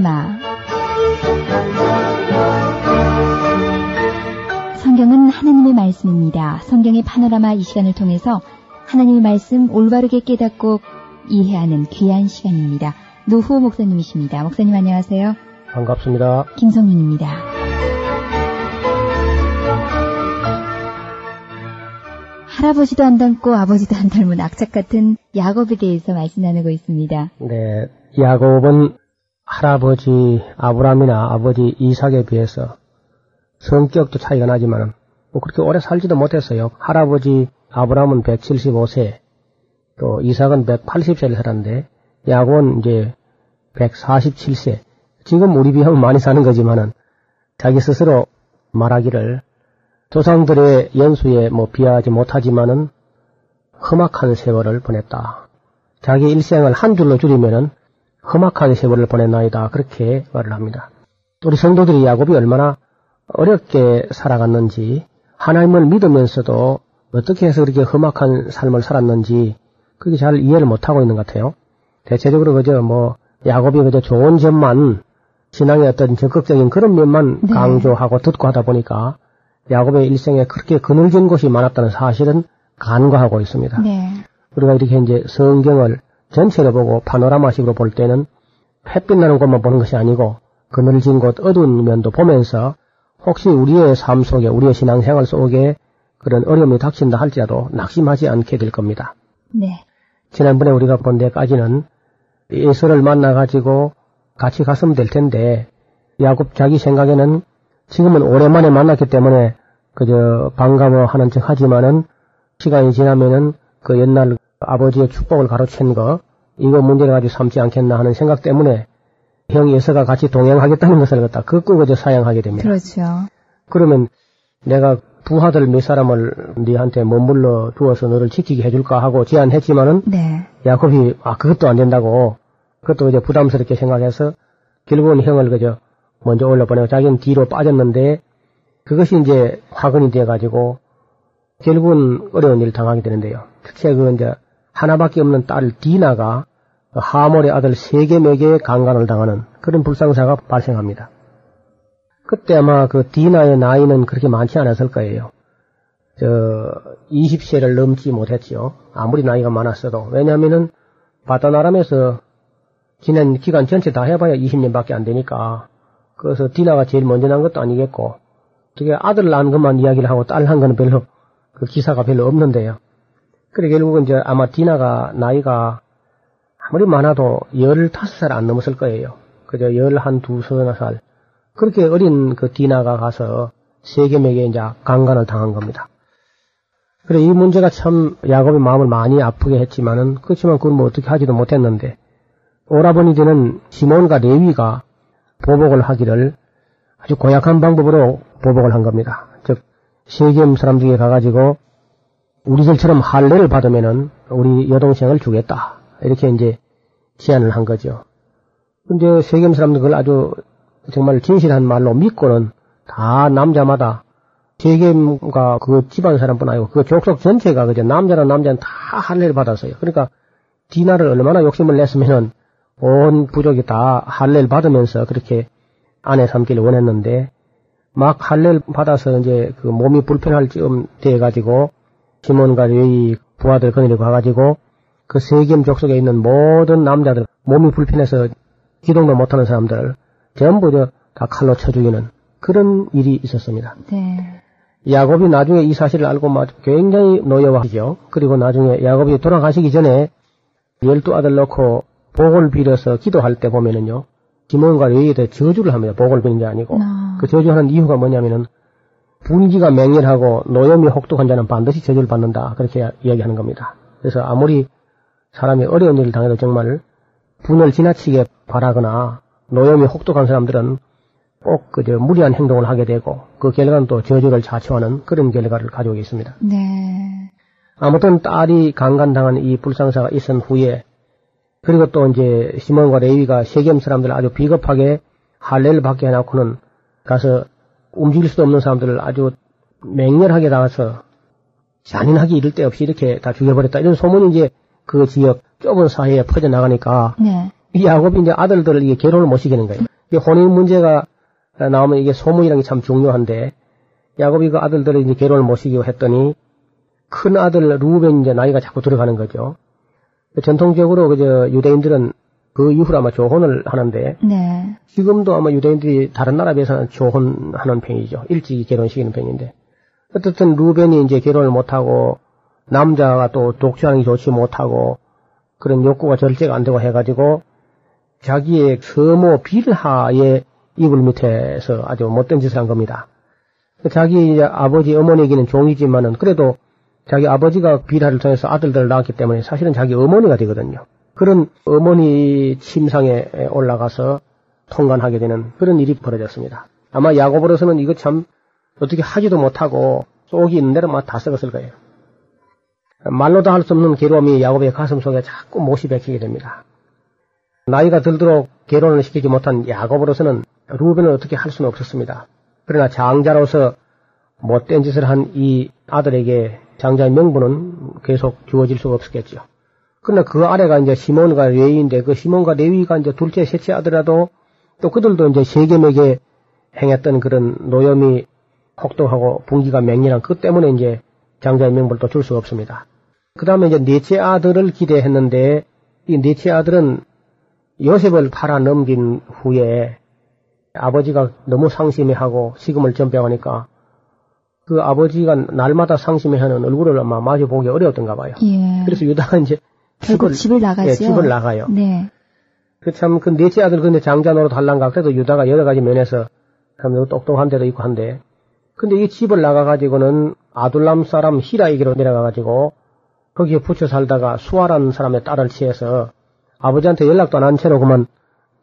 파노라마 성경은 하나님의 말씀입니다. 성경의 파노라마 이 시간을 통해서 하나님의 말씀 올바르게 깨닫고 이해하는 귀한 시간입니다. 노후 목사님이십니다. 목사님 안녕하세요. 반갑습니다. 김성민입니다. 할아버지도 안 닮고 아버지도 안 닮은 악착 같은 야곱에 대해서 말씀 나누고 있습니다. 네, 야곱은 할아버지 아브라함이나 아버지 이삭에 비해서 성격도 차이가 나지만 뭐 그렇게 오래 살지도 못했어요. 할아버지 아브라함은 175세, 또 이삭은 180세를 살았는데 야곱은 이제 147세. 지금 우리 비하면 많이 사는 거지만은 자기 스스로 말하기를 조상들의 연수에 뭐 비하지 못하지만은 험악한 세월을 보냈다. 자기 일생을 한 줄로 줄이면은 험악한 세월을 보냈나이다. 그렇게 말을 합니다. 우리 성도들이 야곱이 얼마나 어렵게 살아갔는지 하나님을 믿으면서도 어떻게 해서 그렇게 험악한 삶을 살았는지 그게 잘 이해를 못하고 있는 것 같아요. 대체적으로 그저 뭐 야곱이 그저 좋은 점만 신앙의 어떤 적극적인 그런 면만 네. 강조하고 듣고 하다 보니까 야곱의 일생에 그렇게 그늘진 곳이 많았다는 사실은 간과하고 있습니다. 네. 우리가 이렇게 이제 성경을 전체로 보고 파노라마식으로 볼 때는 햇빛 나는 곳만 보는 것이 아니고 그늘진 곳 어두운 면도 보면서 혹시 우리의 삶 속에 우리의 신앙생활 속에 그런 어려움이 닥친다 할지라도 낙심하지 않게 될 겁니다. 네. 지난번에 우리가 본 데까지는 예서를 만나가지고 같이 갔으면 될 텐데 야곱 자기 생각에는 지금은 오랜만에 만났기 때문에 그저 반가워하는 척 하지만은 시간이 지나면은 그 옛날 아버지의 축복을 가로챈 거 이거 문제를 가지고 삼지 않겠나 하는 생각 때문에 형 예서가 같이 동행하겠다는 것을 갖다 긋고 그저 사양하게 됩니다. 그렇죠. 그러면 내가 부하들 몇 사람을 네한테 머물러 두어서 너를 지키게 해줄까 하고 제안했지만은 네. 야곱이 아 그것도 안 된다고 그것도 이제 부담스럽게 생각해서 결국은 형을 그저 먼저 올려보내고 자기는 뒤로 빠졌는데 그것이 이제 화근이 돼가지고 결국은 어려운 일을 당하게 되는데요. 특히 그 이제 하나밖에 없는 딸 디나가 그 하몰의 아들 세겜에게 강간을 당하는 그런 불상사가 발생합니다. 그때 아마 그 디나의 나이는 그렇게 많지 않았을 거예요. 저 20세를 넘지 못했지요. 아무리 나이가 많았어도 왜냐하면은 바다나람에서 지난 기간 전체 다 해봐야 20년밖에 안 되니까 그래서 디나가 제일 먼저 난 것도 아니겠고 어떻게 아들 낳은 것만 이야기를 하고 딸 한 거는 별로 그 기사가 별로 없는데요. 그래 결국은 이제 아마 디나가 나이가 아무리 많아도 15살 안 넘었을 거예요. 그저 11, 두, 서너 살. 그렇게 어린 그 디나가 가서 세겜에게 이제 강간을 당한 겁니다. 그래, 이 문제가 참 야곱의 마음을 많이 아프게 했지만은, 그렇지만 그걸 뭐 어떻게 하지도 못했는데, 오라버니 되는 시몬과 레위가 보복을 하기를 아주 고약한 방법으로 보복을 한 겁니다. 즉, 세겜 사람 중에 가가지고, 우리들처럼 할례를 받으면은 우리 여동생을 주겠다. 이렇게 이제 제안을 한 거죠. 근데 세겜 사람들 그걸 아주 정말 진실한 말로 믿고는 다 남자마다 세겜과 그 집안 사람뿐 아니고 그 족속 전체가 그저 남자나 남자는 다 할례를 받았어요. 그러니까 디나를 얼마나 욕심을 냈으면은 온 부족이 다 할례를 받으면서 그렇게 아내 삼기를 원했는데 막 할례를 받아서 이제 그 몸이 불편할 즈음 돼 가지고 시몬과 레위 부하들 거느리고 가가지고 그 세겜 족속에 있는 모든 남자들 몸이 불편해서 기동도 못하는 사람들 전부 다 칼로 쳐 죽이는 그런 일이 있었습니다. 네. 야곱이 나중에 이 사실을 알고 막 굉장히 노여워하죠. 그리고 나중에 야곱이 돌아가시기 전에 열두 아들 넣고 복을 빌어서 기도할 때 보면은요. 시몬과 레위에 대해 저주를 합니다. 복을 비는 게 아니고. 아. 그 저주하는 이유가 뭐냐면은 분기가 맹렬하고 노염이 혹독한 자는 반드시 저주를 받는다. 그렇게 이야기하는 겁니다. 그래서 아무리 사람이 어려운 일을 당해도 정말 분을 지나치게 바라거나 노염이 혹독한 사람들은 꼭 그저 무리한 행동을 하게 되고 그 결과는 또 저주를 자초하는 그런 결과를 가지고 있습니다. 네. 아무튼 딸이 강간당한 이 불상사가 있은 후에 그리고 또 이제 시몬과 레위가 세겜 사람들 아주 비겁하게 할례를 받게 해놓고는 가서 움직일 수도 없는 사람들을 아주 맹렬하게 나가서 잔인하게 이를 데 없이 이렇게 다 죽여버렸다. 이런 소문이 이제 그 지역 좁은 사회에 퍼져나가니까 네. 이 야곱이 이제 아들들을 이게 결혼을 못 시키는 거예요. 이 혼인 문제가 나오면 이게 소문이라는 게 참 중요한데 야곱이 그 아들들을 이제 결혼을 못 시키고 했더니 큰 아들 루벤 이제 나이가 자꾸 들어가는 거죠. 전통적으로 그저 유대인들은 그 이후로 아마 조혼을 하는데 네. 지금도 아마 유대인들이 다른 나라 비해서는 조혼하는 편이죠. 일찍 결혼시키는 편인데 어쨌든 루벤이 이제 결혼을 못하고 남자가 또 독취하는 게 좋지 못하고 그런 욕구가 절제가 안 되고 해가지고 자기의 서모 빌하의 이불 밑에서 아주 못된 짓을 한 겁니다. 자기 이제 아버지 어머니에게는 종이지만은 그래도 자기 아버지가 비라를 통해서 아들들을 낳았기 때문에 사실은 자기 어머니가 되거든요. 그런 어머니 침상에 올라가서 통관하게 되는 그런 일이 벌어졌습니다. 아마 야곱으로서는 이거 참 어떻게 하지도 못하고 속이 있는 대로 막 다 썩었을 거예요. 말로도 할 수 없는 괴로움이 야곱의 가슴 속에 자꾸 못이 박히게 됩니다. 나이가 들도록 결혼을 시키지 못한 야곱으로서는 루벤을 어떻게 할 수는 없었습니다. 그러나 장자로서 못된 짓을 한 이 아들에게 장자의 명분은 계속 주어질 수가 없었겠죠. 그러나 그 아래가 이제 시몬과 레위인데 그 시몬과 레위가 이제 둘째, 셋째 아들라도 또 그들도 이제 세겜에게 행했던 그런 노염이 혹독하고 분기가 맹렬한 그 때문에 이제 장자의 명분을 또줄 수가 없습니다. 그 다음에 이제 넷째 아들을 기대했는데 이 넷째 아들은 요셉을 팔아 넘긴 후에 아버지가 너무 상심해하고 시금을 전폐하니까 그 아버지가 날마다 상심해하는 얼굴을 아마 마주 보기 어려웠던가 봐요. 예. 그래서 유다가 이제 결국 집을 나가죠. 예, 집을 나가요. 네. 그 참 그 넷째 아들 근데 장자 노릇 할란가 그래도 유다가 여러 가지 면에서 참 똑똑한 데도 있고 한데 근데 이 집을 나가가지고는 아둘람 사람 히라에게로 내려가가지고 거기에 붙여 살다가 수아라는 사람의 딸을 취해서 아버지한테 연락도 안 한 채로 그만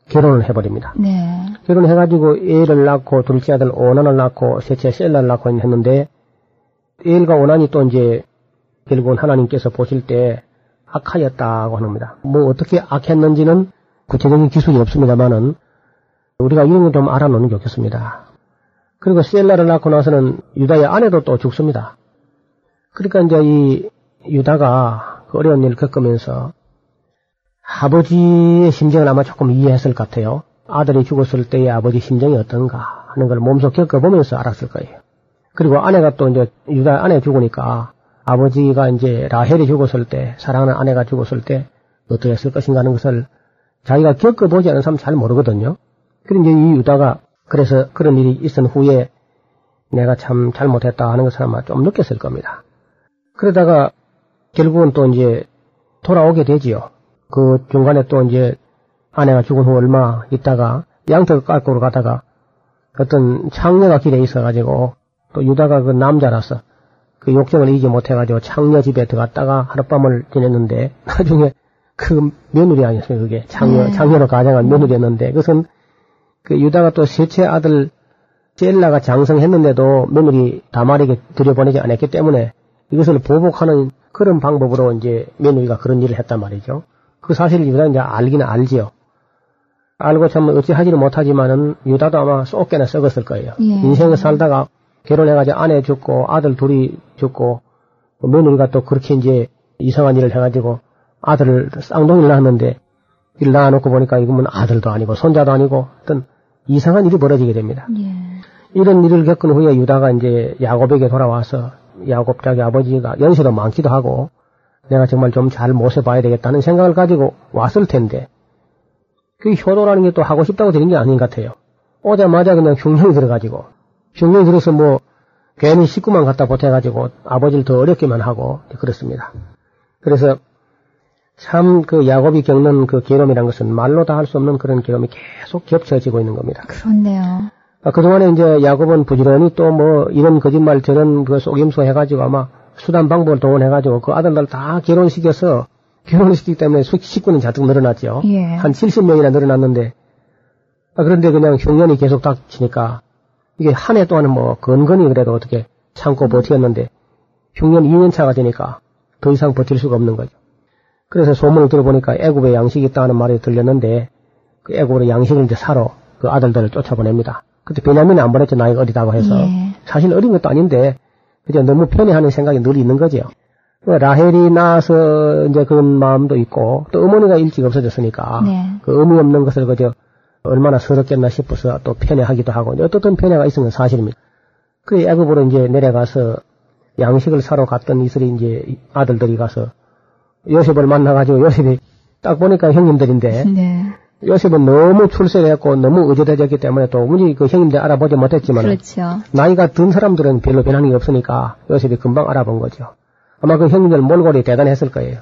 결혼을 해버립니다. 네. 결혼해가지고 애를 낳고 둘째 아들 오난을 낳고 셋째 셀라를 낳고 했는데 엘과 오난이 또 이제 결국은 하나님께서 보실 때 악하였다고 합니다. 뭐 어떻게 악했는지는 구체적인 기술이 없습니다만은 우리가 이런 걸 좀 알아놓는 게 좋겠습니다. 그리고 셀라를 낳고 나서는 유다의 아내도 또 죽습니다. 그러니까 이제 이 유다가 그 어려운 일을 겪으면서 아버지의 심정을 아마 조금 이해했을 것 같아요. 아들이 죽었을 때의 아버지 심정이 어떤가 하는 걸 몸소 겪어보면서 알았을 거예요. 그리고 아내가 또 이제 유다 아내 죽으니까 아버지가 이제 라헬이 죽었을 때 사랑하는 아내가 죽었을 때 어떻게 했을 것인가 하는 것을 자기가 겪어보지 않은 사람 잘 모르거든요. 그런데 이 유다가 그래서 그런 일이 있은 후에 내가 참 잘못했다 하는 것을 아마 좀 느꼈을 겁니다. 그러다가 결국은 또 이제 돌아오게 되지요. 그 중간에 또 이제 아내가 죽은 후 얼마 있다가 양털 깎으러 가다가 어떤 창녀가 길에 있어가지고 또 유다가 그 남자라서 그 욕정을 이기지 못해가지고 창녀 집에 들어갔다가 하룻밤을 지냈는데 나중에 그 며느리 아니었어요 그게 창녀 네. 창녀로 가장한 며느리였는데 그것은 그 유다가 또 셋째 아들 젤라가 장성했는데도 며느리 다말에게 들여보내지 않았기 때문에 이것을 보복하는 그런 방법으로 이제 며느리가 그런 일을 했단 말이죠. 그 사실을 유다가 이제 알기는 알지요. 알고 참 어찌 하지는 못하지만은 유다도 아마 쏙게나 썩었을 거예요. 예. 인생을 살다가 결혼해가지고 아내 죽고 아들 둘이 죽고 또 며느리가 또 그렇게 이제 이상한 일을 해가지고 아들을 쌍둥이를 낳았는데 이를 낳아놓고 보니까 이건 아들도 아니고 손자도 아니고 어떤 이상한 일이 벌어지게 됩니다. 예. 이런 일을 겪은 후에 유다가 이제 야곱에게 돌아와서 야곱 자기 아버지가 연세도 많기도 하고 내가 정말 좀 잘 모셔봐야 되겠다는 생각을 가지고 왔을 텐데 그 효도라는 게 또 하고 싶다고 되는 게 아닌 것 같아요. 오자마자 그냥 흉령이 들어가지고 흉령이 들어서 뭐 괜히 식구만 갖다 보태가지고 아버지를 더 어렵게만 하고 그렇습니다. 그래서 참 그 야곱이 겪는 그 괴로움이란 것은 말로 다 할 수 없는 그런 괴로움이 계속 겹쳐지고 있는 겁니다. 그렇네요. 아, 그동안에 이제 야곱은 부지런히 또 뭐 이런 거짓말 저런 그 속임수 해가지고 아마 수단 방법을 동원해가지고 그 아들들 다 결혼시켜서 결혼시키기 때문에 수- 식구는 자뜩 늘어났죠. 예. 한 70명이나 늘어났는데 아, 그런데 그냥 흉년이 계속 닥치니까 이게 한 해 동안은 뭐 건건히 그래도 어떻게 참고 버티었는데 흉년 2년 차가 되니까 더 이상 버틸 수가 없는 거죠. 그래서 소문을 들어보니까 애굽에 양식이 있다는 말이 들렸는데 그 애굽으로 양식을 이제 사러 그 아들들을 쫓아보냅니다. 그때 베냐민이 안 보냈죠. 나이가 어리다고 해서. 예. 사실 어린 것도 아닌데 그저 너무 편애하는 생각이 늘 있는 거죠. 그 라헬이 낳아서 이제 그런 마음도 있고 또 어머니가 일찍 없어졌으니까 네. 그 의미 없는 것을 그저 얼마나 서럽겠나 싶어서 또 편애하기도 하고 어떻든 편애가 건 사실입니다. 그 애굽으로 이제 내려가서 양식을 사러 갔던 이슬이 이제 아들들이 가서 요셉을 만나가지고 요셉이 딱 보니까 형님들인데 네. 요셉은 너무 출세했고 너무 의젓해졌기 때문에 또 우리 그 형님들 알아보지 못했지만 그렇죠. 나이가 든 사람들은 별로 변함이 없으니까 요셉이 금방 알아본 거죠. 아마 그 형님들 몰골이 대단했을 거예요.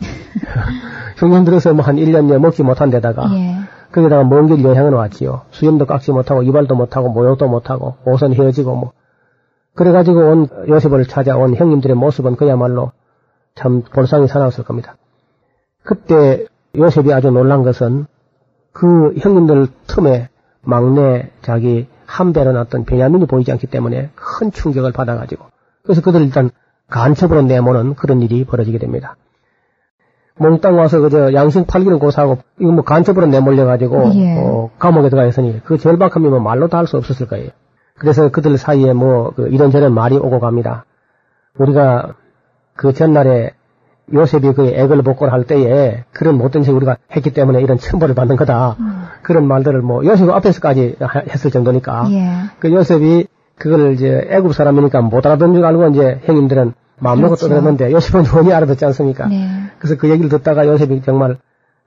형님 들어서 뭐 한 1년째 먹지 못한 데다가 예. 거기다가 먼 길 여행을 왔지요. 수염도 깎지 못하고 이발도 못하고 모욕도 못하고 옷은 헤어지고 뭐 그래가지고 온 요셉을 찾아온 형님들의 모습은 그야말로 참 볼상이 사나웠을 겁니다. 그때 요셉이 아주 놀란 것은 그 형님들 틈에 막내 자기 한배로 났던 베냐민이 보이지 않기 때문에 큰 충격을 받아가지고 그래서 그들을 일단 간첩으로 내모는 그런 일이 벌어지게 됩니다. 몽땅 와서 그저 양식 팔기는 고사하고 이거 뭐 간첩으로 내몰려가지고 예. 어, 감옥에 들어가 있으니 그 절박함이면 말로 다 할 수 없었을 거예요. 그래서 그들 사이에 뭐 그 이런저런 말이 오고 갑니다. 우리가 그 전날에 요셉이 그 액을 복권을 할 때에 그런 못된 짓 우리가 했기 때문에 이런 천벌을 받는 거다. 그런 말들을 뭐 요셉 앞에서까지 하- 했을 정도니까 예. 그 요셉이 그걸 이제 애굽 사람이니까 못 알아듣는 줄 알고 이제 형님들은 마음 놓고 그렇죠. 떠들었는데 요셉은 원히 알아듣지 않습니까? 네. 그래서 그 얘기를 듣다가 요셉이 정말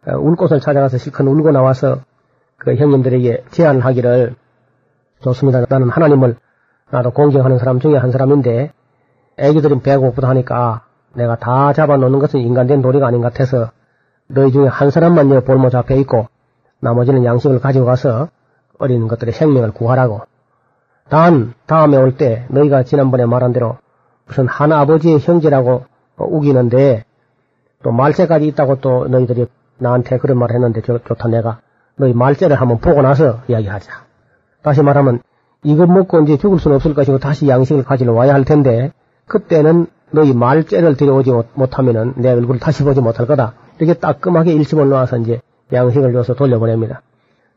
어, 울 곳을 찾아가서 실컷 울고 나와서 그 형님들에게 제안을 하기를 좋습니다. 나는 하나님을 나도 공경하는 사람 중에 한 사람인데 애기들은 배고프다 하니까 내가 다 잡아놓는 것은 인간된 도리가 아닌 것 같아서 너희 중에 한 사람만 여 볼모 잡혀 있고 나머지는 양식을 가지고 가서 어린 것들의 생명을 구하라고. 단 다음에 올 때 너희가 지난번에 말한 대로 무슨 한 아버지의 형제라고 어, 우기는데 또 말세까지 있다고 또 너희들이 나한테 그런 말을 했는데 좋, 좋다 내가 너희 말세를 한번 보고 나서 이야기하자. 다시 말하면 이거 먹고 이제 죽을 수는 없을 것이고 다시 양식을 가지러 와야 할 텐데 그때는 너희 말죄를 들여오지 못- 못하면은 내 얼굴을 다시 보지 못할 거다. 이렇게 따끔하게 일침을 놓아서 이제 양식을 줘서 돌려보냅니다.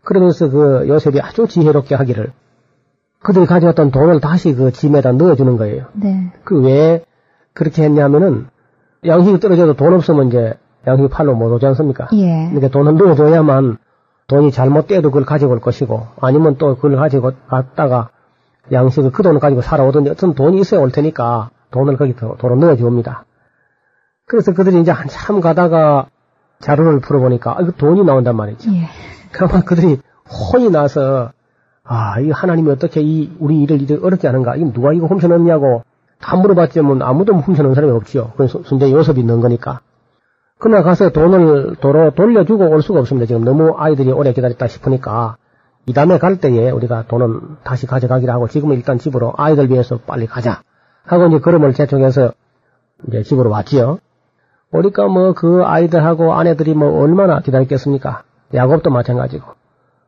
그러면서 그 요셉이 아주 지혜롭게 하기를 그들이 가져왔던 돈을 다시 그 짐에다 넣어주는 거예요. 네. 그 왜 그렇게 했냐면은 양식이 떨어져도 돈 없으면 이제 양식이 팔로 못 오지 않습니까? 예. 그러니까 돈을 넣어줘야만 돈이 잘못돼도 그걸 가지고 올 것이고 아니면 또 그걸 가지고 갔다가 양식을 그 돈을 가지고 살아오든지 어떤 돈이 있어야 올 테니까 돈을 거기 더 도로 넣어줍니다. 그래서 그들이 이제 한참 가다가 자료를 풀어보니까 아, 이거 돈이 나온단 말이죠. 예. 그러면 그들이 혼이 나서 아, 이 하나님이 어떻게 이 우리 일을 이렇게 어렵게 하는가? 이 누가 이거 훔쳐넣냐고 다 물어봤지만 아무도 훔쳐넣은 사람이 없지요. 그래서 순전히 요섭이 넣은 거니까. 그날 가서 돈을 도로 돌려주고 올 수가 없습니다. 지금 너무 아이들이 오래 기다렸다 싶으니까 이 다음에 갈 때에 우리가 돈은 다시 가져가기로 하고 지금은 일단 집으로 아이들 위해서 빨리 가자. 하고 이제 걸음을 재촉해서 이제 집으로 왔지요. 오니까 뭐 그 아이들하고 아내들이 뭐 얼마나 기다렸겠습니까? 야곱도 마찬가지고.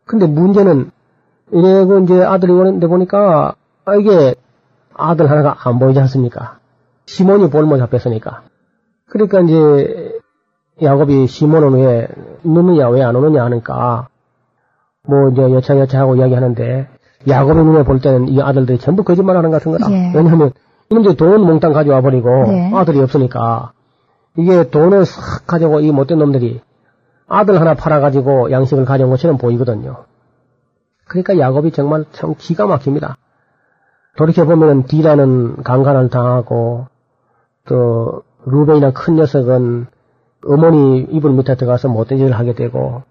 근데 문제는 이래고 이제 아들이 오는데 보니까 아, 이게 아들 하나가 안 보이지 않습니까? 시몬이 볼모 잡혔으니까. 그러니까 이제 야곱이 시몬은 왜 누느냐 왜 안 오느냐 하니까 뭐 이제 여차여차하고 이야기하는데 야곱의 눈에 볼 때는 이 아들들이 전부 거짓말하는 것 같은 거다. 예. 왜냐하면 이놈들 돈 몽땅 가져와 버리고 네. 아들이 없으니까 이게 돈을 싹 가지고 이 못된 놈들이 아들 하나 팔아가지고 양식을 가져온 것처럼 보이거든요. 그러니까 야곱이 정말 참 기가 막힙니다. 돌이켜보면 디라는 강간을 당하고 또 루벤이나 큰 녀석은 어머니 이불 밑에 들어가서 못된 짓을 하게 되고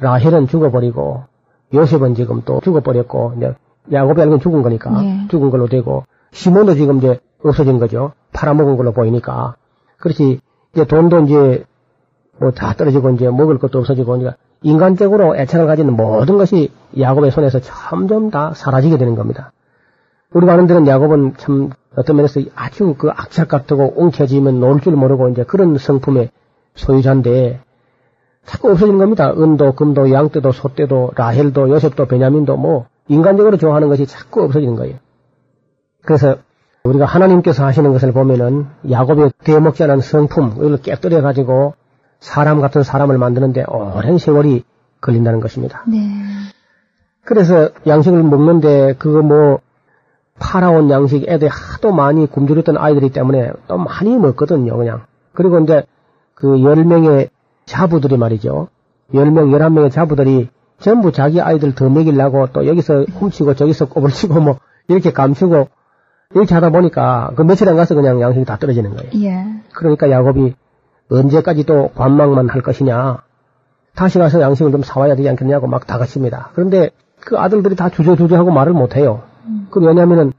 라헬은 죽어버리고 요셉은 지금 또 죽어버렸고 이제 야곱이 알고 죽은 거니까 예. 죽은 걸로 되고 시몬도 지금 이제 없어진 거죠. 팔아먹은 걸로 보이니까 그렇지 이제 돈도 이제 뭐 다 떨어지고 이제 먹을 것도 없어지고 이제 인간적으로 애착을 가지는 모든 것이 야곱의 손에서 점점 다 사라지게 되는 겁니다. 우리가 아는 데는 야곱은 참 어떤 면에서 아주 그 악착 같고 웅켜지면 놀 줄 모르고 이제 그런 성품의 소유자인데 자꾸 없어지는 겁니다. 은도, 금도, 양떼도, 소떼도, 라헬도, 요셉도, 베냐민도 뭐 인간적으로 좋아하는 것이 자꾸 없어지는 거예요. 그래서 우리가 하나님께서 하시는 것을 보면은 야곱의 대먹지 않은 성품, 이걸 깨뜨려 가지고 사람 같은 사람을 만드는데 오랜 세월이 걸린다는 것입니다. 네. 그래서 양식을 먹는데 그거 뭐 팔아온 양식 애들이 하도 많이 굶주렸던 아이들이 때문에 또 많이 먹거든요, 그냥. 그리고 이제 그 10명의 자부들이 말이죠. 10명, 11명의 자부들이 전부 자기 아이들 더 먹이려고 또 여기서 훔치고 저기서 꼬불치고 뭐 이렇게 감추고 이렇게 하다 보니까 그 며칠 안 가서 그냥 양식이 다 떨어지는 거예요. 예. 그러니까 야곱이 언제까지 또 관망만 할 것이냐. 다시 가서 양식을 좀 사와야 되지 않겠냐고 막 다그칩니다. 그런데 그 아들들이 다 주저주저하고 말을 못해요. 음. 그 왜냐면은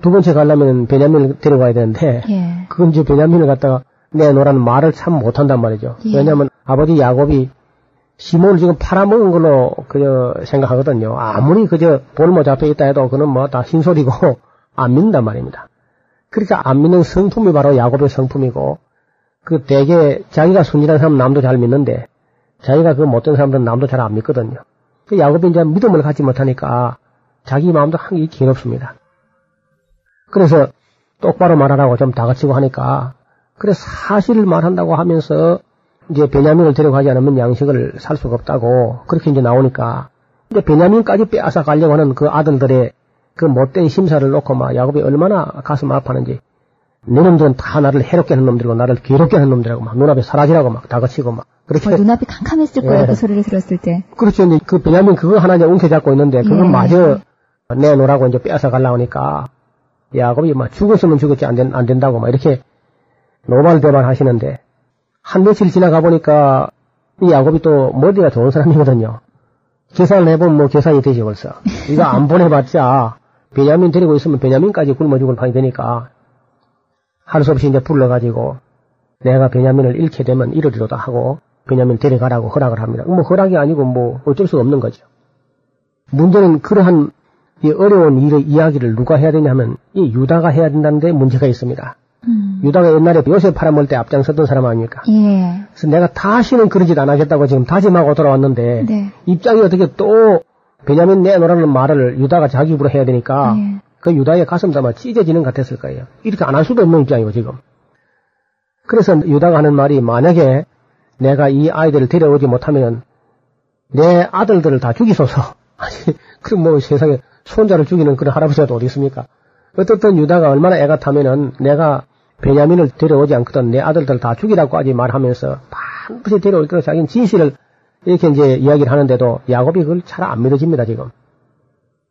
두 번째 가려면 베냐민을 데려가야 되는데 예. 그건 이제 베냐민을 갖다가 내놓으라는 말을 참 못한단 말이죠. 예. 왜냐하면 아버지 야곱이 시몬을 지금 팔아먹은 걸로 그저 생각하거든요. 아무리 그저 볼모 잡혀 있다 해도 그는 뭐 다 흰소리고 안 믿는단 말입니다. 그러니까 안 믿는 성품이 바로 야곱의 성품이고 그 대개 자기가 순진한 사람 은 남도 잘 믿는데 자기가 그 못된 사람들은 남도 잘 안 믿거든요. 그 야곱이 이제 믿음을 갖지 못하니까 자기 마음도 한게 괴롭습니다. 그래서 똑바로 말하라고 좀 다그치고 하니까 그래 사실을 말한다고 하면서 이제 베냐민을 데려가지 않으면 양식을 살 수가 없다고 그렇게 이제 나오니까 이제 베냐민까지 빼앗아 가려고 하는 그 아들들의 그 못된 심사를 놓고 막 야곱이 얼마나 가슴 아파하는지 너놈들은 다 나를 해롭게 하는 놈들이고 나를 괴롭게 하는 놈들이라고 막 눈앞에 사라지라고 막 다그치고 막 그렇게 어, 눈앞이 캄캄했을 거예요. 예. 그 소리를 들었을 때. 그렇죠 이제 그 베냐민 그거 하나 이제 움켜잡고 있는데 그건 예. 마저 내놓으라고 이제 빼앗아 가려니까 야곱이 막 죽었으면 죽었지 안, 된, 안 된다고 막 이렇게 노발대발 하시는데 한 며칠 지나가 보니까 이 야곱이 또 머리가 좋은 사람이거든요. 계산을 해보면 뭐 계산이 되지 벌써. 이거 안 보내봤자 베냐민 데리고 있으면 베냐민까지 굶어 죽을 판이 되니까 할 수 없이 이제 불러가지고 내가 베냐민을 잃게 되면 이러리로다 하고 베냐민 데려가라고 허락을 합니다. 뭐 허락이 아니고 뭐 어쩔 수가 없는 거죠. 문제는 그러한 이 어려운 일, 이야기를 누가 해야 되냐면 이 유다가 해야 된다는데 문제가 있습니다. 음. 유다가 옛날에 요셉 팔아먹을 때 앞장섰던 사람 아닙니까? 예. 그래서 내가 다시는 그런 짓 안 하겠다고 지금 다짐하고 돌아왔는데 네. 입장이 어떻게 또 베냐민 내놓으라는 말을 유다가 자기 입으로 해야 되니까 예. 그 유다의 가슴 담아 찢어지는 것 같았을 거예요. 이렇게 안 할 수도 없는 입장이고 지금. 그래서 유다가 하는 말이 만약에 내가 이 아이들을 데려오지 못하면 내 아들들을 다 죽이소서. 아니, 그럼 뭐 세상에 손자를 죽이는 그런 할아버지가 또 어디 있습니까? 어떻든 유다가 얼마나 애가 타면은 내가 베냐민을 데려오지 않거든 내 아들들 다 죽이라고까지 말하면서 반드시 데려올 거라 자기는 진실을 이렇게 이제 이야기를 하는데도 야곱이 그걸 잘 안 믿어집니다 지금.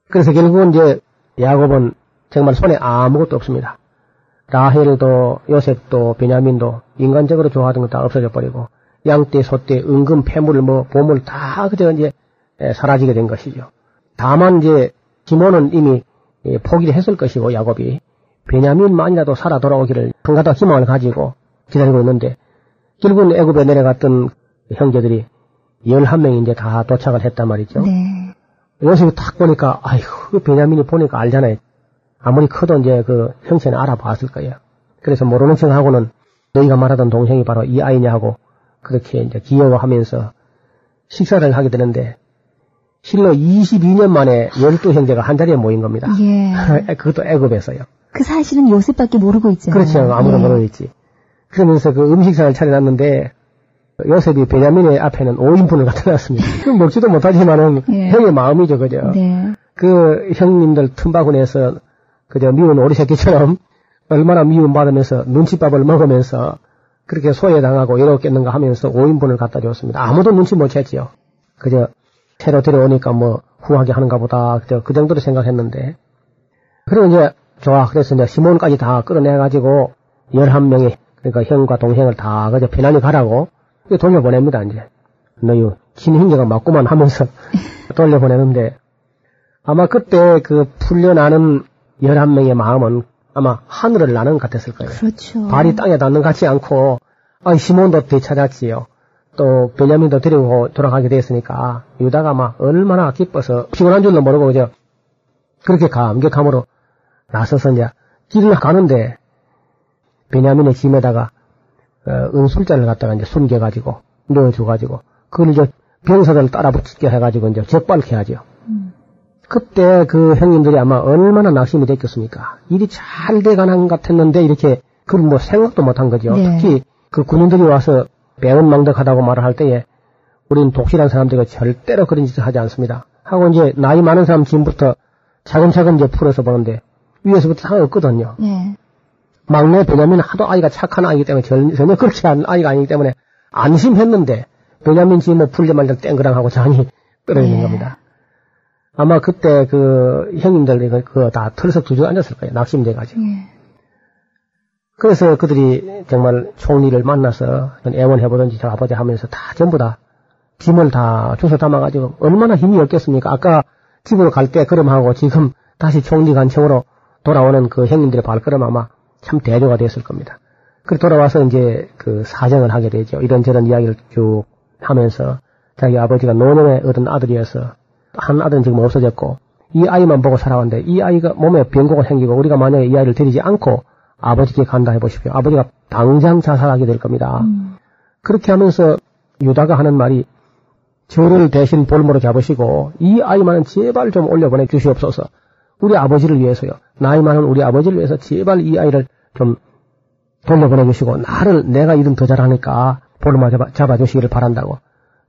그래서 결국은 이제 야곱은 정말 손에 아무것도 없습니다. 라헬도 요셉도 베냐민도 인간적으로 좋아하던 거 다 없어져 버리고 양떼, 소떼, 은금, 폐물, 뭐 보물 다 그저 이제 에, 사라지게 된 것이죠. 다만 이제 시몬은 이미 예, 포기를 했을 것이고 야곱이 베냐민만이라도 살아 돌아오기를 한가닥 희망을 가지고 기다리고 있는데 결국은 애굽에 내려갔던 형제들이 11명이 이제 다 도착을 했단 말이죠. 네. 요셉이 딱 보니까 아이고 그 베냐민이 보니까 알잖아요. 아무리 커도 이제 그 형체는 알아봤을 거예요. 그래서 모르는 척하고는 너희가 말하던 동생이 바로 이 아이냐 하고 그렇게 이제 귀여워하면서 식사를 하게 되는데 실로 22년 만에 12형제가 한 자리에 모인 겁니다. 예. 그것도 애굽에서요. 그 사실은 요셉밖에 모르고 있잖아요. 그렇죠. 아무도 예. 모르고 있지. 그러면서 그 음식상을 차려놨는데 요셉이 베냐민의 앞에는 5인분을 갖다 놨습니다. 그 먹지도 못하지만은 예. 형의 마음이죠, 그죠? 네. 그 형님들 틈바구니에서 그저 미운 오리새끼처럼 얼마나 미움받으면서 눈치밥을 먹으면서 그렇게 소외당하고 외롭겠는가 하면서 5인분을 갖다 줬습니다. 아무도 눈치 못 챘지요. 그저 새로 들어오니까 뭐 후하게 하는가 보다 그저 그 정도로 생각했는데 그리고 이제 좋아 그래서 이제 시몬까지 다 끌어내가지고 11명이 그러니까 형과 동생을 다 그저 편안히 가라고 돌려보냅니다 이제 너희 친형제가 맞구만 하면서 돌려보내는데 아마 그때 그 풀려나는 11명의 마음은 아마 하늘을 나는 것 같았을 거예요. 그렇죠. 발이 땅에 닿는 것 같지 않고, 아, 시몬도 되찾았지요. 또, 베냐민도 데리고 돌아가게 됐으니까, 유다가 막 얼마나 기뻐서, 피곤한 줄도 모르고, 그저, 그렇게 감격함으로 나서서 이제 길을 가는데, 베냐민의 짐에다가, 어, 은술자를 갖다가 이제 숨겨가지고, 넣어줘가지고, 그걸 이제 병사들 따라 붙게 해가지고 이제 적발케 하죠. 음. 그때 그 형님들이 아마 얼마나 낙심이 됐겠습니까? 일이 잘 돼가는 것 같았는데 이렇게 그걸 뭐 생각도 못한 거죠. 네. 특히 그 군인들이 와서 배은망덕하다고 말을 할 때에 우리는 독실한 사람들이 절대로 그런 짓을 하지 않습니다. 하고 이제 나이 많은 사람 지금부터 차근차근 이제 풀어서 보는데 위에서부터 다 없거든요. 네. 막내 베냐민은 하도 아이가 착한 아이기 때문에 전- 전혀 그렇지 않은 아이가 아니기 때문에 안심했는데 베냐민 지금 뭐 풀려말려 땡그랑 하고 잔이 떨어지는 네. 겁니다. 아마 그때 그 형님들 이거 그거 다 털썩 두줄 앉았을 거예요. 낙심돼 가지고. 예. 그래서 그들이 정말 총리를 만나서 애원해보든지 저 아버지 하면서 다 전부 다 짐을 다 주워 담아가지고 얼마나 힘이 없겠습니까? 아까 집으로 갈 때 걸음하고 지금 다시 총리 간청으로 돌아오는 그 형님들의 발걸음 아마 참 대조가 됐을 겁니다. 그리고 돌아와서 이제 그 사정을 하게 되죠. 이런저런 이야기를 쭉 하면서 자기 아버지가 노년에 얻은 아들이어서 한 아들은 지금 없어졌고 이 아이만 보고 살아왔는데 이 아이가 몸에 병고가 생기고 우리가 만약에 이 아이를 데리지 않고 아버지께 간다 해보십시오. 아버지가 당장 자살하게 될 겁니다. 음. 그렇게 하면서 유다가 하는 말이 저를 대신 볼모로 잡으시고 이 아이만은 제발 좀 올려보내 주시옵소서. 우리 아버지를 위해서요. 나이 많은 우리 아버지를 위해서 제발 이 아이를 좀 돌려보내 주시고 나를 내가 일은 더 잘하니까 볼모 잡아, 잡아 주시기를 바란다고.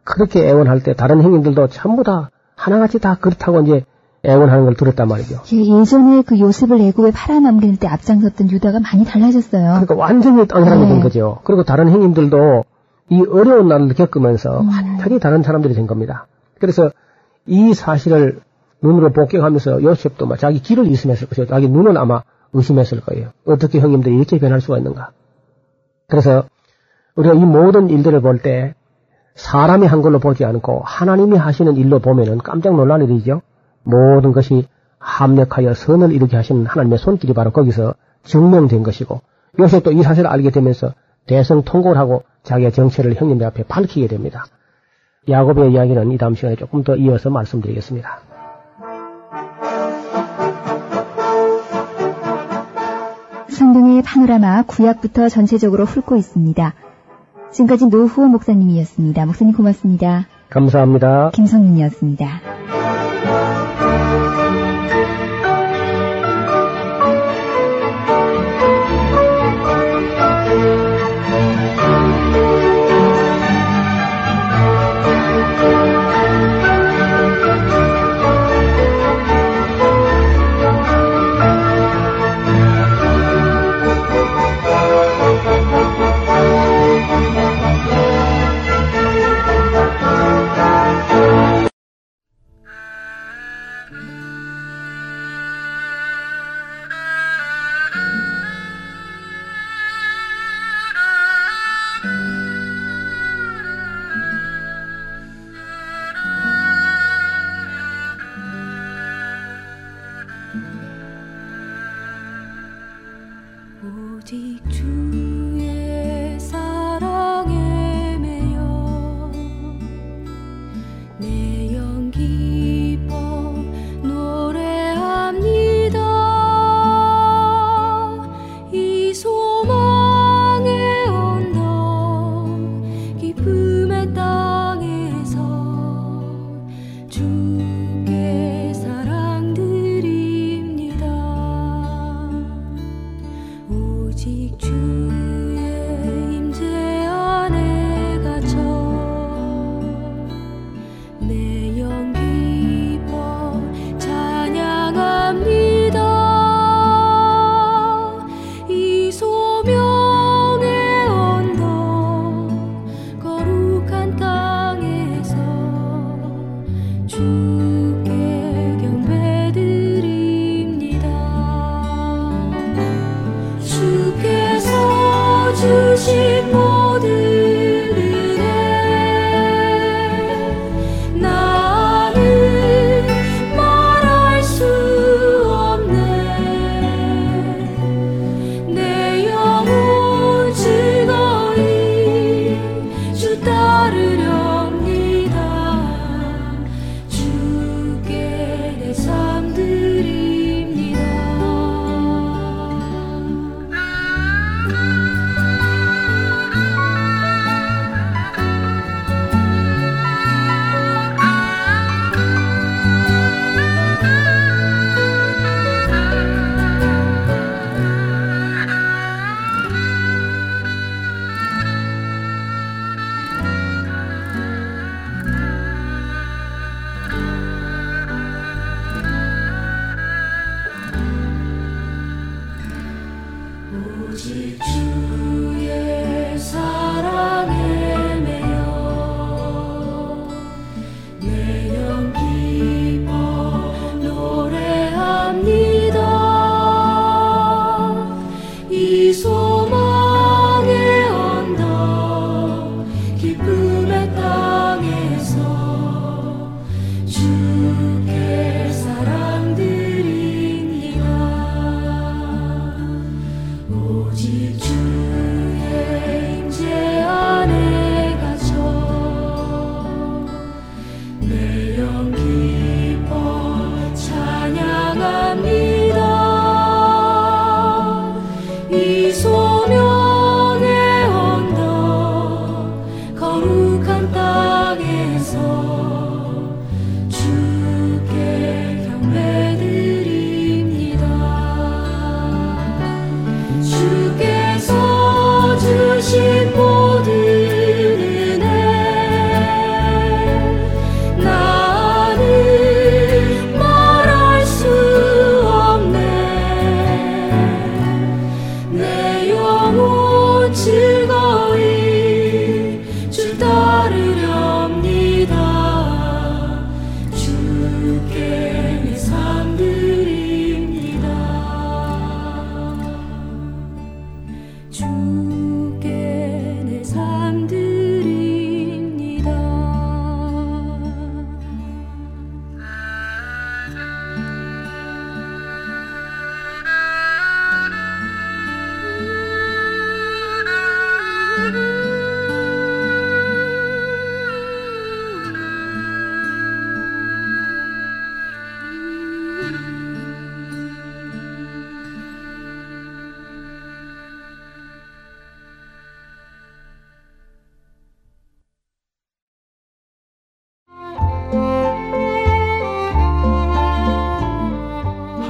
그렇게 애원할 때 다른 형님들도 전부 다 하나같이 다 그렇다고 이제 애원하는 걸 들었단 말이죠. 예, 예전에 그 요셉을 애굽에 팔아넘길 때 앞장섰던 유다가 많이 달라졌어요. 그러니까 완전히 딴 사람이 네. 된 거죠. 그리고 다른 형님들도 이 어려운 날을 겪으면서 음. 완전히 다른 사람들이 된 겁니다. 그래서 이 사실을 눈으로 복격하면서 요셉도 막 자기 길을 의심했을 것이고 자기 눈은 아마 의심했을 거예요. 어떻게 형님들이 이렇게 변할 수가 있는가. 그래서 우리가 이 모든 일들을 볼 때 사람이 한 걸로 보지 않고 하나님이 하시는 일로 보면은 깜짝 놀랄 일이죠. 모든 것이 합력하여 선을 이루게 하시는 하나님의 손길이 바로 거기서 증명된 것이고 요셉도 이 사실을 알게 되면서 대성 통곡을 하고 자기의 정체를 형님들 앞에 밝히게 됩니다. 야곱의 이야기는 이 다음 시간에 조금 더 이어서 말씀드리겠습니다. 성경의 파노라마 구약부터 전체적으로 훑고 있습니다. 지금까지 노후호 목사님이었습니다. 목사님 고맙습니다. 감사합니다. 김성윤이었습니다.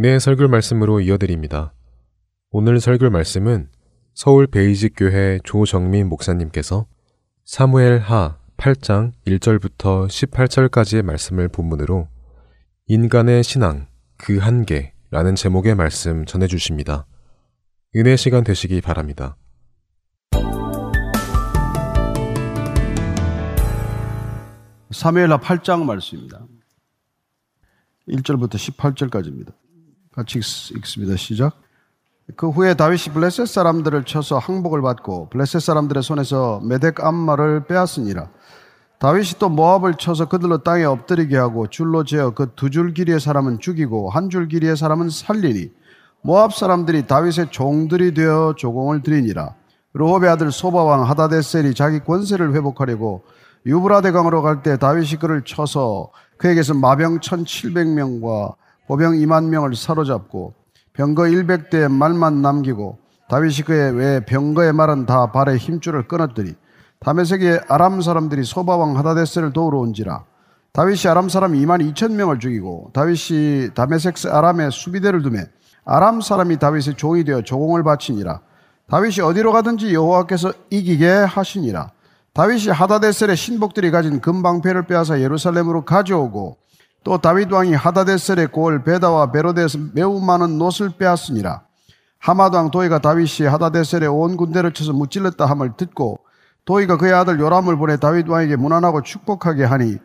은혜의 설교 말씀으로 이어드립니다. 오늘 설교 말씀은 서울 베이직 교회 조정민 목사님께서 사무엘 하 8장 1절부터 18절까지의 말씀을 본문으로 인간의 신앙 그 한계라는 제목의 말씀 전해 주십니다. 은혜 시간 되시기 바랍니다. 사무엘하 8장 말씀입니다. 1절부터 18절까지입니다. 같이 읽, 습니다 시작. 그 후에 다윗이 블레셋 사람들을 쳐서 항복을 받고 블레셋 사람들의 손에서 메덱 암마를 빼앗으니라. 다윗이 또 모압을 쳐서 그들로 땅에 엎드리게 하고 줄로 재어 그 두 줄 길이의 사람은 죽이고 한 줄 길이의 사람은 살리니 모압 사람들이 다윗의 종들이 되어 조공을 드리니라. 로업의 아들 소바왕 하다데셀이 자기 권세를 회복하려고 유브라데 강으로 갈 때 다윗이 그를 쳐서 그에게서 마병 1700명과 보병 2만 명을 사로잡고 병거 100대의 말만 남기고 다윗이 그의 왜 병거의 말은 다 발에 힘줄을 끊었더니 다메섹의 아람 사람들이 소바왕 하다데스를 도우러 온지라 다윗이 아람 사람 2만 2천 명을 죽이고 다윗이 다메섹 아람의 수비대를 두매 아람 사람이 다윗의 종이 되어 조공을 바치니라. 다윗이 어디로 가든지 여호와께서 이기게 하시니라. 다윗이 하다데셀의 신복들이 가진 금방패를 빼앗아 예루살렘으로 가져오고 또 다윗 왕이 하다데셀의 고을 베다와 베로데에서 매우 많은 노을 빼앗으니라. 하마드 왕 도이가 다윗이 하다데셀의 온 군대를 쳐서 무찔렀다 함을 듣고 도이가 그의 아들 요람을 보내 다윗 왕에게 무난하고 축복하게 하니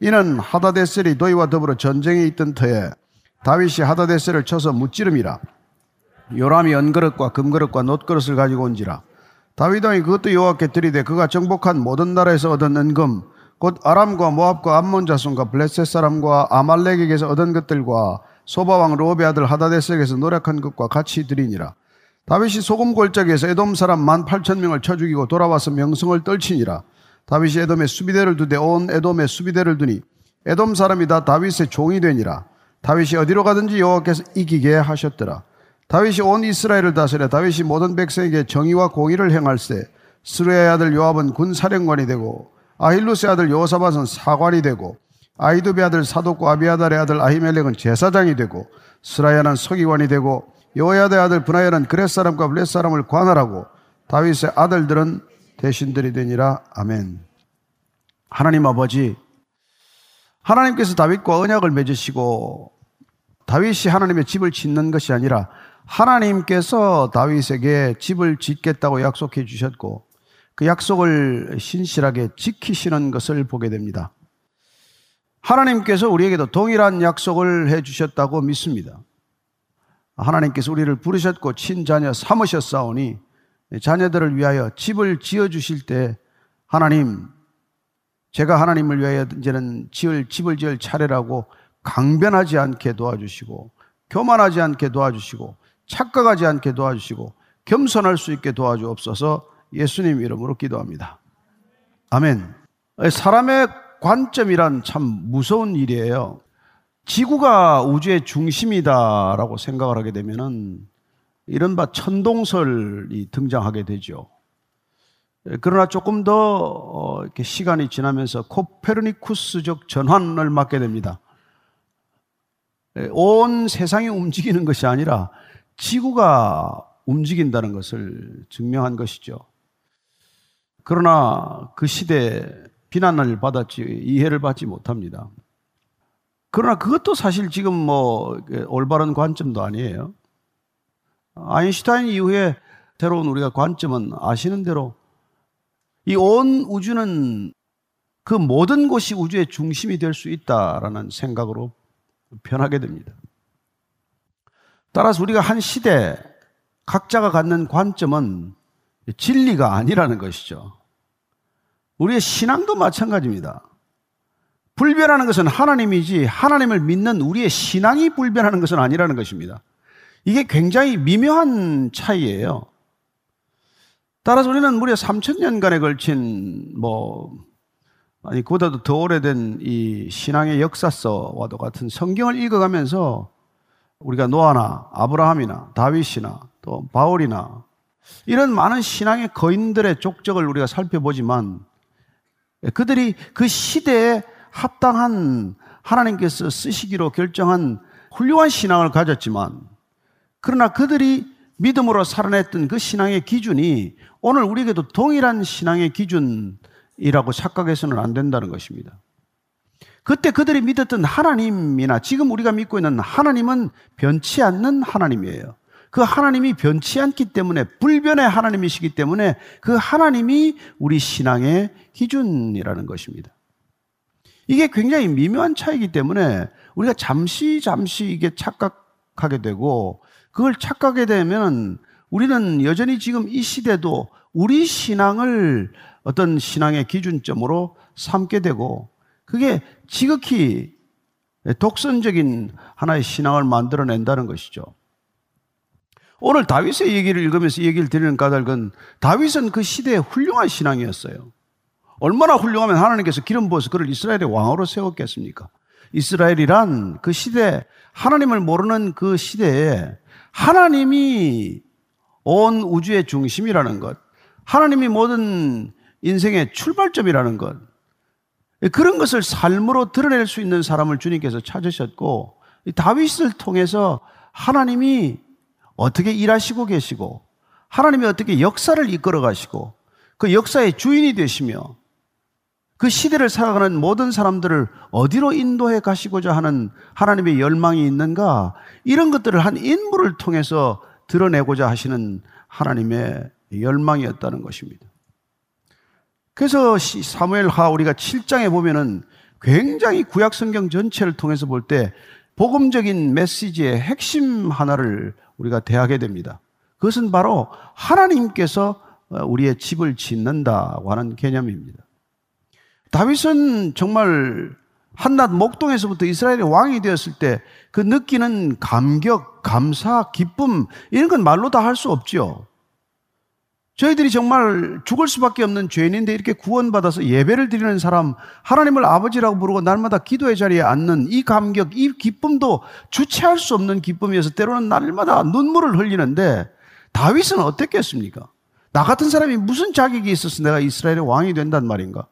이는 하다데셀이 도이와 더불어 전쟁에 있던 터에 다윗이 하다데셀을 쳐서 무찌름이라. 요람이 연그릇과 금그릇과 놋그릇을 가지고 온지라. 다윗 왕이 그것도 여호와께 드리되 그가 정복한 모든 나라에서 얻은 은금 곧 아람과 모압과 암몬 자손과 블레셋 사람과 아말렉에게서 얻은 것들과 소바왕 로베 아들 하다데스에게서 노력한 것과 같이 드리니라. 다윗이 소금 골짜기에서 에돔 사람 만 팔천 명을 쳐 죽이고 돌아와서 명성을 떨치니라. 다윗이 에돔에 수비대를 두되 온 에돔에 수비대를 두니 에돔 사람이 다 다윗의 종이 되니라. 다윗이 어디로 가든지 여호와께서 이기게 하셨더라. 다윗이 온 이스라엘을 다스려 다윗이 모든 백성에게 정의와 공의를 행할세 스루야의 아들 요압은 군 사령관이 되고 아힐루스의 아들 요사밭은 사관이 되고 아이두베 아들 사독과 아비아달의 아들 아히멜렉은 제사장이 되고 스라야는 서기관이 되고 요야의 아들 분하야는 그렛 사람과 블렛 사람을 관할하고 다윗의 아들들은 대신들이 되니라 아멘. 하나님 아버지 하나님께서 다윗과 언약을 맺으시고 다윗이 하나님의 집을 짓는 것이 아니라 하나님께서 다윗에게 집을 짓겠다고 약속해 주셨고 그 약속을 신실하게 지키시는 것을 보게 됩니다. 하나님께서 우리에게도 동일한 약속을 해 주셨다고 믿습니다. 하나님께서 우리를 부르셨고 친자녀 삼으셨사오니 자녀들을 위하여 집을 지어 주실 때 하나님 제가 하나님을 위하여 이제는 지을 집을 지을 차례라고 강변하지 않게 도와주시고 교만하지 않게 도와주시고 착각하지 않게 도와주시고 겸손할 수 있게 도와주옵소서 예수님 이름으로 기도합니다. 아멘. 사람의 관점이란 참 무서운 일이에요. 지구가 우주의 중심이다라고 생각을 하게 되면은 이른바 천동설이 등장하게 되죠. 그러나 조금 더 어, 이렇게 시간이 지나면서 코페르니쿠스적 전환을 맞게 됩니다. 온 세상이 움직이는 것이 아니라 지구가 움직인다는 것을 증명한 것이죠. 그러나 그 시대에 비난을 받았지 이해를 받지 못합니다. 그러나 그것도 사실 지금 뭐 올바른 관점도 아니에요. 아인슈타인 이후에 새로운 우리가 관점은 아시는 대로 이 온 우주는 그 모든 곳이 우주의 중심이 될 수 있다라는 생각으로 변하게 됩니다. 따라서 우리가 한 시대 각자가 갖는 관점은 진리가 아니라는 것이죠. 우리의 신앙도 마찬가지입니다. 불변하는 것은 하나님이지 하나님을 믿는 우리의 신앙이 불변하는 것은 아니라는 것입니다. 이게 굉장히 미묘한 차이예요. 따라서 우리는 무려 3천년간에 걸친 뭐 아니 그보다도 더 오래된 이 신앙의 역사서와도 같은 성경을 읽어가면서 우리가 노아나 아브라함이나 다윗이나 또 바울이나 이런 많은 신앙의 거인들의 족적을 우리가 살펴보지만 그들이 그 시대에 합당한 하나님께서 쓰시기로 결정한 훌륭한 신앙을 가졌지만 그러나 그들이 믿음으로 살아냈던 그 신앙의 기준이 오늘 우리에게도 동일한 신앙의 기준이라고 착각해서는 안 된다는 것입니다. 그때 그들이 믿었던 하나님이나 지금 우리가 믿고 있는 하나님은 변치 않는 하나님이에요. 그 하나님이 변치 않기 때문에 불변의 하나님이시기 때문에 그 하나님이 우리 신앙의 기준이라는 것입니다. 이게 굉장히 미묘한 차이기 때문에 우리가 잠시 잠시 이게 착각하게 되고 그걸 착각하게 되면 우리는 여전히 지금 이 시대도 우리 신앙을 어떤 신앙의 기준점으로 삼게 되고 그게 지극히 독선적인 하나의 신앙을 만들어낸다는 것이죠. 오늘 다윗의 얘기를 읽으면서 얘기를 드리는 까닭은 다윗은 그 시대의 훌륭한 신앙이었어요. 얼마나 훌륭하면 하나님께서 기름 부어서 그를 이스라엘의 왕으로 세웠겠습니까? 이스라엘이란 그 시대, 하나님을 모르는 그 시대에 하나님이 온 우주의 중심이라는 것, 하나님이 모든 인생의 출발점이라는 것, 그런 것을 삶으로 드러낼 수 있는 사람을 주님께서 찾으셨고, 다윗을 통해서 하나님이 어떻게 일하시고 계시고, 하나님이 어떻게 역사를 이끌어 가시고, 그 역사의 주인이 되시며, 그 시대를 살아가는 모든 사람들을 어디로 인도해 가시고자 하는 하나님의 열망이 있는가, 이런 것들을 한 인물을 통해서 드러내고자 하시는 하나님의 열망이었다는 것입니다. 그래서 사무엘 하 우리가 7장에 보면은 굉장히 구약 성경 전체를 통해서 볼 때 복음적인 메시지의 핵심 하나를 우리가 대하게 됩니다. 그것은 바로 하나님께서 우리의 집을 짓는다고 하는 개념입니다. 다윗은 정말 한낱 목동에서부터 이스라엘의 왕이 되었을 때 그 느끼는 감격, 감사, 기쁨 이런 건 말로 다 할 수 없죠. 저희들이 정말 죽을 수밖에 없는 죄인인데 이렇게 구원받아서 예배를 드리는 사람, 하나님을 아버지라고 부르고 날마다 기도의 자리에 앉는 이 감격, 이 기쁨도 주체할 수 없는 기쁨이어서 때로는 날마다 눈물을 흘리는데 다윗은 어땠겠습니까? 나 같은 사람이 무슨 자격이 있어서 내가 이스라엘의 왕이 된단 말인가?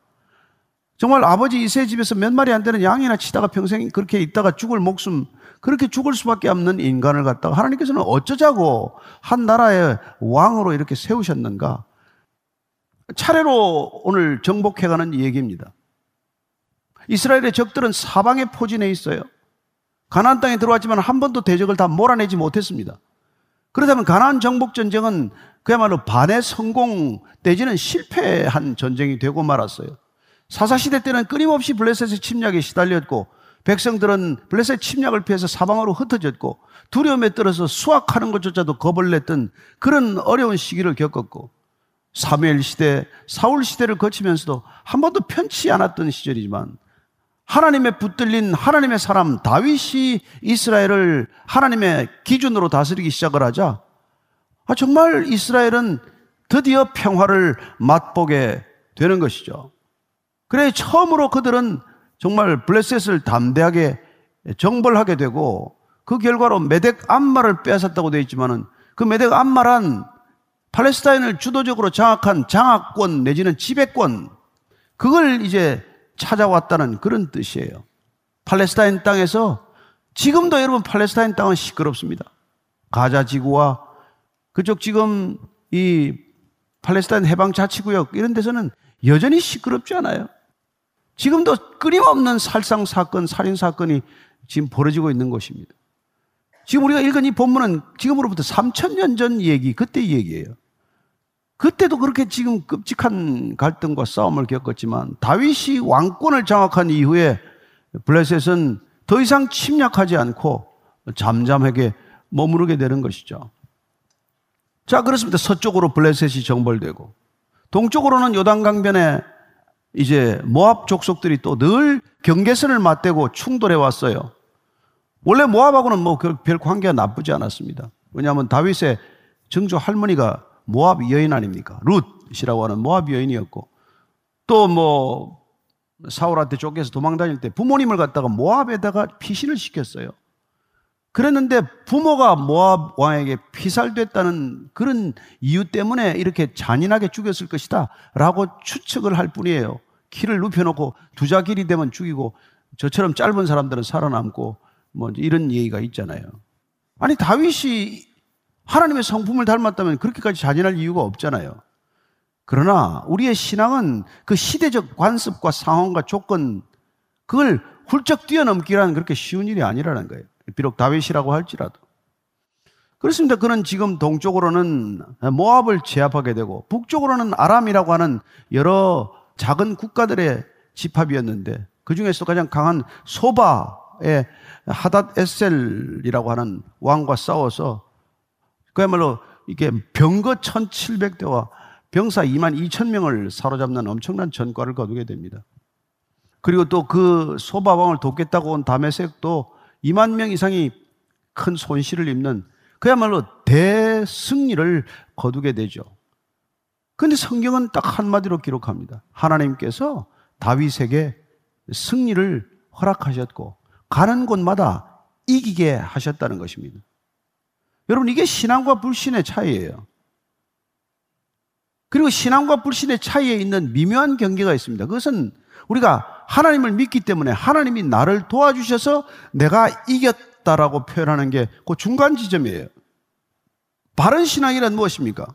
정말 아버지 이세 집에서 몇 마리 안 되는 양이나 치다가 평생 그렇게 있다가 죽을 목숨, 그렇게 죽을 수밖에 없는 인간을 갖다가 하나님께서는 어쩌자고 한 나라의 왕으로 이렇게 세우셨는가? 차례로 오늘 정복해가는 얘기입니다. 이스라엘의 적들은 사방에 포진해 있어요. 가나안 땅에 들어왔지만 한 번도 대적을 다 몰아내지 못했습니다. 그렇다면 가나안 정복 전쟁은 그야말로 반의 성공 내지는 실패한 전쟁이 되고 말았어요. 사사시대 때는 끊임없이 블레셋의 침략에 시달렸고 백성들은 블레셋 침략을 피해서 사방으로 흩어졌고 두려움에 떨어서 수확하는 것조차도 겁을 냈던 그런 어려운 시기를 겪었고 사무엘 시대, 사울 시대를 거치면서도 한 번도 편치 않았던 시절이지만 하나님의 붙들린 하나님의 사람 다윗이 이스라엘을 하나님의 기준으로 다스리기 시작을 하자 아, 정말 이스라엘은 드디어 평화를 맛보게 되는 것이죠. 그래 처음으로 그들은 정말 블레셋을 담대하게 정벌하게 되고 그 결과로 메덱 암마를 빼앗았다고 되어 있지만은 그 메덱 암마란 팔레스타인을 주도적으로 장악한 장악권 내지는 지배권 그걸 이제 찾아왔다는 그런 뜻이에요. 팔레스타인 땅에서 지금도 여러분 팔레스타인 땅은 시끄럽습니다. 가자 지구와 그쪽 지금 이 팔레스타인 해방 자치구역 이런 데서는 여전히 시끄럽지 않아요. 지금도 끊임없는 살상 사건, 살인 사건이 지금 벌어지고 있는 것입니다. 지금 우리가 읽은 이 본문은 지금으로부터 3천년 전 얘기, 그때 얘기예요. 그때도 그렇게 지금 끔찍한 갈등과 싸움을 겪었지만 다윗이 왕권을 장악한 이후에 블레셋은 더 이상 침략하지 않고 잠잠하게 머무르게 되는 것이죠. 자, 그렇습니다. 서쪽으로 블레셋이 정벌되고 동쪽으로는 요단강변에 이제 모압 족속들이 또 늘 경계선을 맞대고 충돌해 왔어요. 원래 모압하고는 뭐 별 관계가 나쁘지 않았습니다. 왜냐하면 다윗의 증조 할머니가 모압 여인 아닙니까? 룻이라고 하는 모압 여인이었고 또 뭐 사울한테 쫓겨서 도망 다닐 때 부모님을 갖다가 모압에다가 피신을 시켰어요. 그랬는데 부모가 모압 왕에게 피살됐다는 그런 이유 때문에 이렇게 잔인하게 죽였을 것이다 라고 추측을 할 뿐이에요. 키를 눕혀놓고 두자 길이 되면 죽이고 저처럼 짧은 사람들은 살아남고 뭐 이런 얘기가 있잖아요. 아니 다윗이 하나님의 성품을 닮았다면 그렇게까지 잔인할 이유가 없잖아요. 그러나 우리의 신앙은 그 시대적 관습과 상황과 조건 그걸 훌쩍 뛰어넘기라는 그렇게 쉬운 일이 아니라는 거예요. 비록 다윗이라고 할지라도. 그렇습니다. 그는 지금 동쪽으로는 모압을 제압하게 되고 북쪽으로는 아람이라고 하는 여러 작은 국가들의 집합이었는데 그 중에서 가장 강한 소바의 하닷 에셀이라고 하는 왕과 싸워서 그야말로 이게 병거 1700대와 병사 2만 2천 명을 사로잡는 엄청난 전과를 거두게 됩니다. 그리고 또 그 소바왕을 돕겠다고 온 다메섹도 2만 명 이상이 큰 손실을 입는 그야말로 대승리를 거두게 되죠. 근데 성경은 딱 한마디로 기록합니다. 하나님께서 다윗에게 승리를 허락하셨고 가는 곳마다 이기게 하셨다는 것입니다. 여러분 이게 신앙과 불신의 차이예요. 그리고 신앙과 불신의 차이에 있는 미묘한 경계가 있습니다. 그것은 우리가 하나님을 믿기 때문에 하나님이 나를 도와주셔서 내가 이겼다라고 표현하는 게 그 중간 지점이에요. 바른 신앙이란 무엇입니까?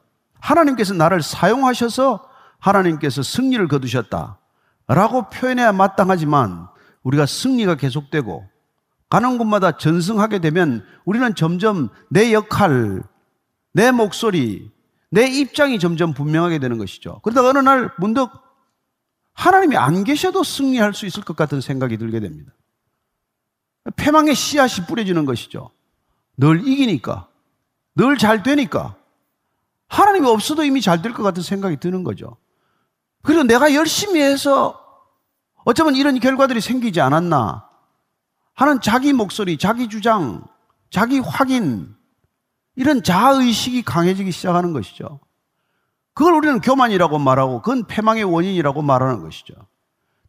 하나님께서 나를 사용하셔서 하나님께서 승리를 거두셨다. 라고 표현해야 마땅하지만 우리가 승리가 계속되고 가는 곳마다 전승하게 되면 우리는 점점 내 역할, 내 목소리, 내 입장이 점점 분명하게 되는 것이죠. 그러다가 어느 날 문득 하나님이 안 계셔도 승리할 수 있을 것 같은 생각이 들게 됩니다. 패망의 씨앗이 뿌려지는 것이죠. 늘 이기니까, 늘 잘 되니까, 하나님이 없어도 이미 잘 될 것 같은 생각이 드는 거죠. 그리고 내가 열심히 해서 어쩌면 이런 결과들이 생기지 않았나 하는 자기 목소리, 자기 주장, 자기 확인, 이런 자의식이 강해지기 시작하는 것이죠. 그걸 우리는 교만이라고 말하고 그건 패망의 원인이라고 말하는 것이죠.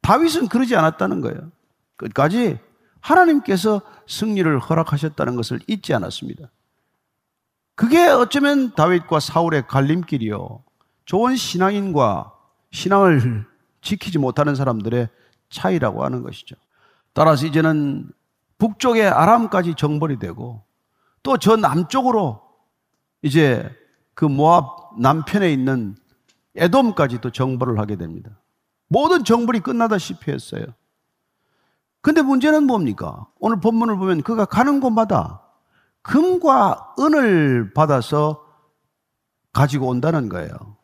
다윗은 그러지 않았다는 거예요. 끝까지 하나님께서 승리를 허락하셨다는 것을 잊지 않았습니다. 그게 어쩌면 다윗과 사울의 갈림길이요. 좋은 신앙인과 신앙을 지키지 못하는 사람들의 차이라고 하는 것이죠. 따라서 이제는 북쪽의 아람까지 정벌이 되고 또 저 남쪽으로 이제 그 모압 남편에 있는 에돔까지도 정벌을 하게 됩니다. 모든 정벌이 끝나다시피 했어요. 근데 문제는 뭡니까? 오늘 본문을 보면 그가 가는 곳마다 금과 은을 받아서 가지고 온다는 거예요.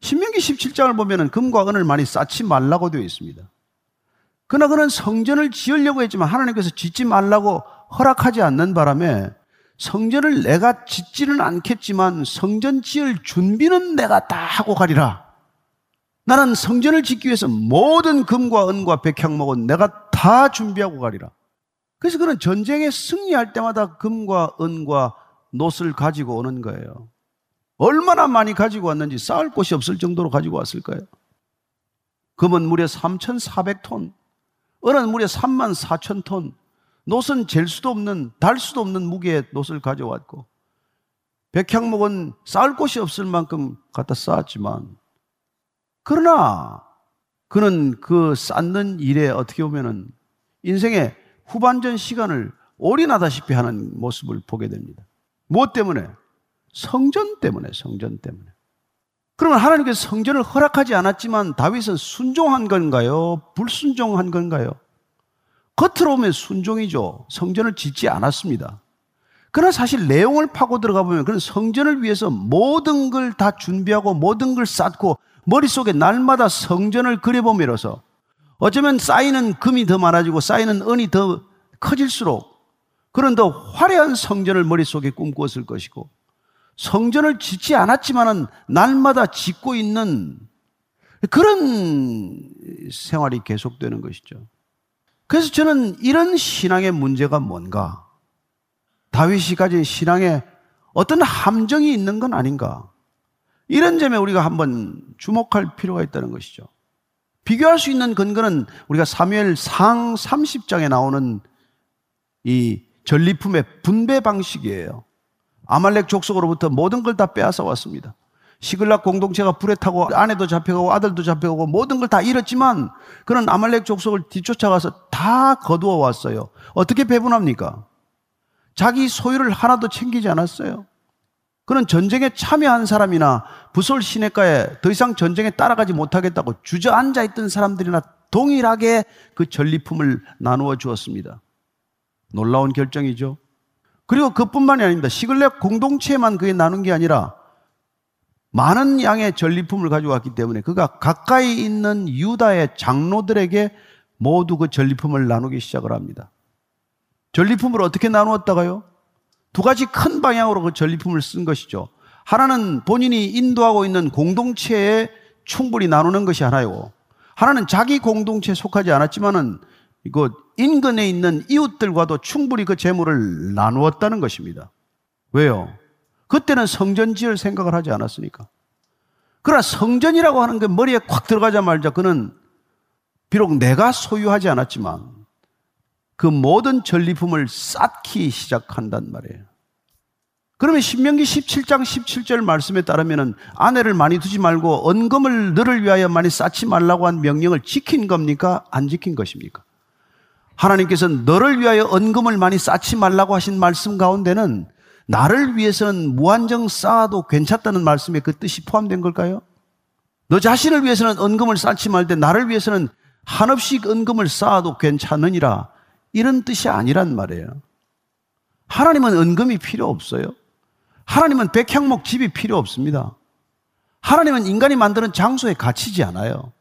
신명기 17장을 보면 금과 은을 많이 쌓지 말라고 되어 있습니다. 그러나 그는 성전을 지으려고 했지만 하나님께서 짓지 말라고 허락하지 않는 바람에 성전을 내가 짓지는 않겠지만 성전 지을 준비는 내가 다 하고 가리라. 나는 성전을 짓기 위해서 모든 금과 은과 백향목은 내가 다 준비하고 가리라. 그래서 그는 전쟁에 승리할 때마다 금과 은과 놋을 가지고 오는 거예요. 얼마나 많이 가지고 왔는지 쌓을 곳이 없을 정도로 가지고 왔을 거예요. 금은 무려 3,400톤, 은은 무려 3만 4천 톤, 놋은 잴 수도 없는, 달 수도 없는 무게의 놋을 가져왔고, 백향목은 쌓을 곳이 없을 만큼 갖다 쌓았지만, 그러나 그는 그 쌓는 일에 어떻게 보면은 인생의 후반전 시간을 올인하다시피 하는 모습을 보게 됩니다. 무엇 때문에? 성전 때문에, 성전 때문에. 그러면 하나님께서 성전을 허락하지 않았지만 다윗은 순종한 건가요? 불순종한 건가요? 겉으로 보면 순종이죠. 성전을 짓지 않았습니다. 그러나 사실 내용을 파고 들어가 보면 그런 성전을 위해서 모든 걸 다 준비하고 모든 걸 쌓고 머릿속에 날마다 성전을 그려보면서 어쩌면 쌓이는 금이 더 많아지고 쌓이는 은이 더 커질수록 그런 더 화려한 성전을 머릿속에 꿈꾸었을 것이고 성전을 짓지 않았지만은 날마다 짓고 있는 그런 생활이 계속되는 것이죠. 그래서 저는 이런 신앙의 문제가 뭔가 다윗이 가진 신앙에 어떤 함정이 있는 건 아닌가 이런 점에 우리가 한번 주목할 필요가 있다는 것이죠. 비교할 수 있는 근거는 우리가 사무엘 상 30장에 나오는 이 전리품의 분배 방식이에요. 아말렉 족속으로부터 모든 걸 다 빼앗아 왔습니다. 시글락 공동체가 불에 타고 아내도 잡혀가고 아들도 잡혀가고 모든 걸 다 잃었지만 그런 아말렉 족속을 뒤쫓아가서 다 거두어 왔어요. 어떻게 배분합니까? 자기 소유를 하나도 챙기지 않았어요. 그는 전쟁에 참여한 사람이나 부솔 시내가에 더 이상 전쟁에 따라가지 못하겠다고 주저앉아 있던 사람들이나 동일하게 그 전리품을 나누어 주었습니다. 놀라운 결정이죠. 그리고 그뿐만이 아닙니다. 시글렉 공동체만 그게 나눈 게 아니라 많은 양의 전리품을 가져왔기 때문에 그가 가까이 있는 유다의 장로들에게 모두 그 전리품을 나누기 시작을 합니다. 전리품을 어떻게 나누었다가요? 두 가지 큰 방향으로 그 전리품을 쓴 것이죠. 하나는 본인이 인도하고 있는 공동체에 충분히 나누는 것이 하나요. 하나는 자기 공동체에 속하지 않았지만은 이거 인근에 있는 이웃들과도 충분히 그 재물을 나누었다는 것입니다. 왜요? 그때는 성전 지을 생각을 하지 않았으니까. 그러나 성전이라고 하는 게 머리에 콱 들어가자마자 그는 비록 내가 소유하지 않았지만 그 모든 전리품을 쌓기 시작한단 말이에요. 그러면 신명기 17장 17절 말씀에 따르면 아내를 많이 두지 말고 언금을 너를 위하여 많이 쌓지 말라고 한 명령을 지킨 겁니까? 안 지킨 것입니까? 하나님께서 너를 위하여 언금을 많이 쌓지 말라고 하신 말씀 가운데는 나를 위해서는 무한정 쌓아도 괜찮다는 말씀에 그 뜻이 포함된 걸까요? 너 자신을 위해서는 언금을 쌓지 말되 나를 위해서는 한없이 언금을 쌓아도 괜찮으니라 이런 뜻이 아니란 말이에요. 하나님은 은금이 필요 없어요. 하나님은 백향목 집이 필요 없습니다. 하나님은 인간이 만드는 장소에 갇히지 않아요.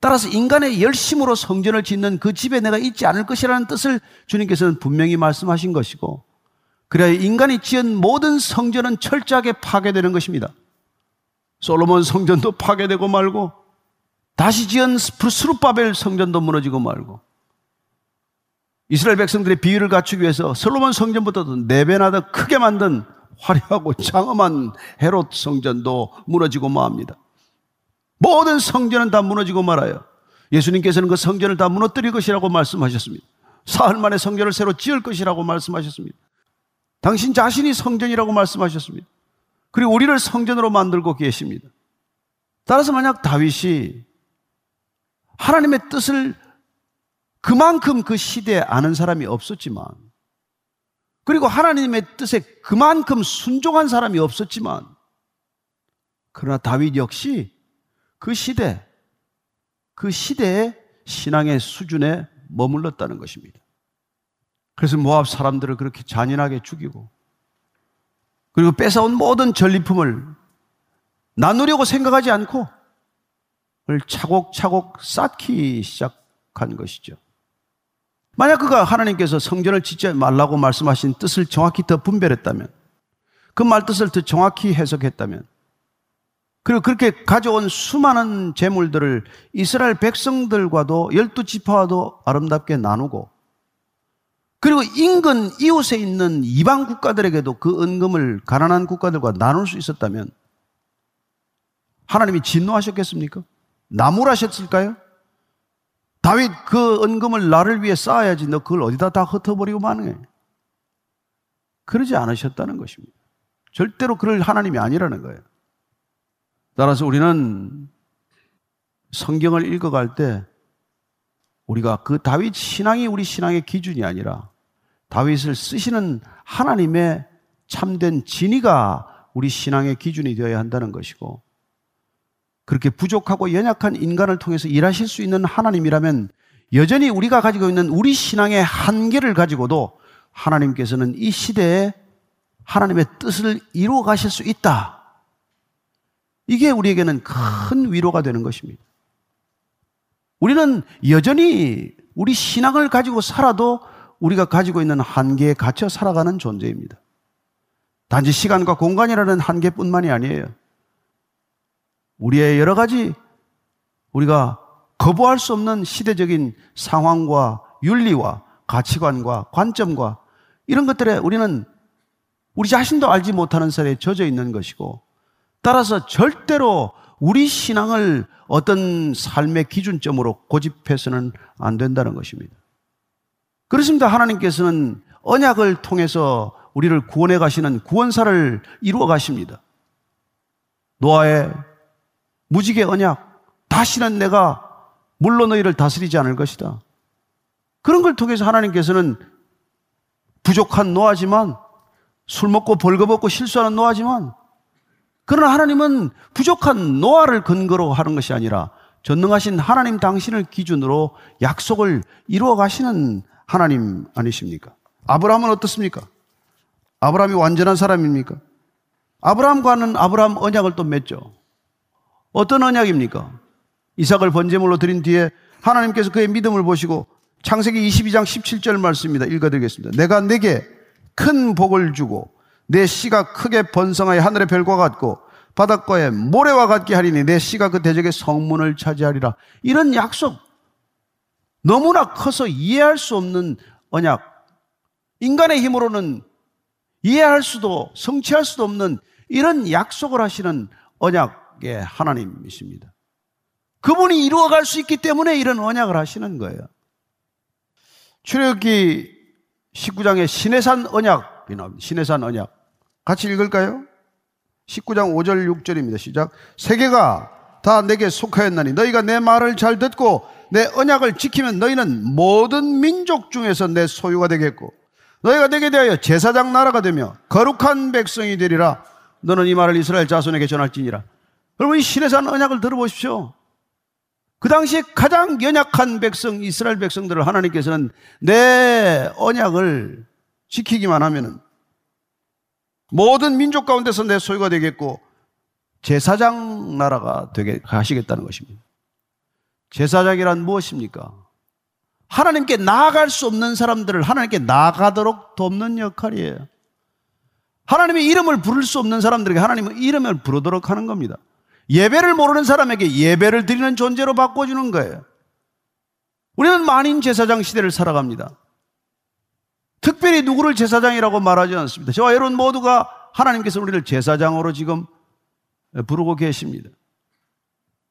따라서 인간의 열심으로 성전을 짓는 그 집에 내가 있지 않을 것이라는 뜻을 주님께서는 분명히 말씀하신 것이고, 그래야 인간이 지은 모든 성전은 철저하게 파괴되는 것입니다. 솔로몬 성전도 파괴되고 말고, 다시 지은 스루바벨 성전도 무너지고 말고, 이스라엘 백성들의 비유를 갖추기 위해서 솔로몬 성전보다도 네 배나 더 크게 만든 화려하고 장엄한 헤롯 성전도 무너지고 마합니다. 모든 성전은 다 무너지고 말아요. 예수님께서는 그 성전을 다 무너뜨릴 것이라고 말씀하셨습니다. 사흘 만에 성전을 새로 지을 것이라고 말씀하셨습니다. 당신 자신이 성전이라고 말씀하셨습니다. 그리고 우리를 성전으로 만들고 계십니다. 따라서 만약 다윗이 하나님의 뜻을 그만큼 그 시대에 아는 사람이 없었지만, 그리고 하나님의 뜻에 그만큼 순종한 사람이 없었지만, 그러나 다윗 역시 그 시대, 그 시대의 신앙의 수준에 머물렀다는 것입니다. 그래서 모압 사람들을 그렇게 잔인하게 죽이고, 그리고 뺏어온 모든 전리품을 나누려고 생각하지 않고, 차곡차곡 쌓기 시작한 것이죠. 만약 그가 하나님께서 성전을 짓지 말라고 말씀하신 뜻을 정확히 더 분별했다면, 그 말뜻을 더 정확히 해석했다면, 그리고 그렇게 가져온 수많은 재물들을 이스라엘 백성들과도 열두 지파와도 아름답게 나누고, 그리고 인근 이웃에 있는 이방 국가들에게도 그 은금을 가난한 국가들과 나눌 수 있었다면, 하나님이 진노하셨겠습니까? 나무라셨을까요? 다윗 그 은금을 나를 위해 쌓아야지 너 그걸 어디다 다 흩어버리고 마는 그러지 않으셨다는 것입니다. 절대로 그럴 하나님이 아니라는 거예요. 따라서 우리는 성경을 읽어갈 때 우리가 그 다윗 신앙이 우리 신앙의 기준이 아니라 다윗을 쓰시는 하나님의 참된 진의가 우리 신앙의 기준이 되어야 한다는 것이고 그렇게 부족하고 연약한 인간을 통해서 일하실 수 있는 하나님이라면 여전히 우리가 가지고 있는 우리 신앙의 한계를 가지고도 하나님께서는 이 시대에 하나님의 뜻을 이루어 가실 수 있다. 이게 우리에게는 큰 위로가 되는 것입니다. 우리는 여전히 우리 신앙을 가지고 살아도 우리가 가지고 있는 한계에 갇혀 살아가는 존재입니다. 단지 시간과 공간이라는 한계뿐만이 아니에요. 우리의 여러 가지 우리가 거부할 수 없는 시대적인 상황과 윤리와 가치관과 관점과 이런 것들에 우리는 우리 자신도 알지 못하는 살에 젖어 있는 것이고 따라서 절대로 우리 신앙을 어떤 삶의 기준점으로 고집해서는 안 된다는 것입니다. 그렇습니다. 하나님께서는 언약을 통해서 우리를 구원해 가시는 구원사를 이루어 가십니다. 노아의 무지개 언약, 다시는 내가 물로 너희를 다스리지 않을 것이다. 그런 걸 통해서 하나님께서는 부족한 노아지만 술 먹고 벌거벗고 실수하는 노아지만 그러나 하나님은 부족한 노아를 근거로 하는 것이 아니라 전능하신 하나님 당신을 기준으로 약속을 이루어 가시는 하나님 아니십니까? 아브라함은 어떻습니까? 아브라함이 완전한 사람입니까? 아브라함과는 아브라함 언약을 또 맺죠. 어떤 언약입니까? 이삭을 번제물로 드린 뒤에 하나님께서 그의 믿음을 보시고 창세기 22장 17절 말씀입니다. 읽어드리겠습니다. 내가 내게 큰 복을 주고 내 씨가 크게 번성하여 하늘의 별과 같고 바닷가의 모래와 같게 하리니 내 씨가 그 대적의 성문을 차지하리라. 이런 약속 너무나 커서 이해할 수 없는 언약. 인간의 힘으로는 이해할 수도 성취할 수도 없는 이런 약속을 하시는 언약 의 하나님이십니다. 그분이 이루어갈 수 있기 때문에 이런 언약을 하시는 거예요. 출애굽기 19장의 신해산 나옵니다. 신해산 언약. 같이 읽을까요? 19장 5절 6절입니다. 시작. 세계가 다 내게 속하였나니 너희가 내 말을 잘 듣고 내 언약을 지키면 너희는 모든 민족 중에서 내 소유가 되겠고 너희가 내게 대하여 제사장 나라가 되며 거룩한 백성이 되리라. 너는 이 말을 이스라엘 자손에게 전할지니라. 여러분 이 신해산 언약을 들어보십시오. 그 당시에 가장 연약한 백성 이스라엘 백성들을 하나님께서는 내 언약을 지키기만 하면은 모든 민족 가운데서 내 소유가 되겠고 제사장 나라가 되게 하시겠다는 것입니다. 제사장이란 무엇입니까? 하나님께 나아갈 수 없는 사람들을 하나님께 나아가도록 돕는 역할이에요. 하나님의 이름을 부를 수 없는 사람들에게 하나님은 이름을 부르도록 하는 겁니다. 예배를 모르는 사람에게 예배를 드리는 존재로 바꿔주는 거예요. 우리는 만인 제사장 시대를 살아갑니다. 특별히 누구를 제사장이라고 말하지 않습니다. 저와 여러분 모두가 하나님께서 우리를 제사장으로 지금 부르고 계십니다.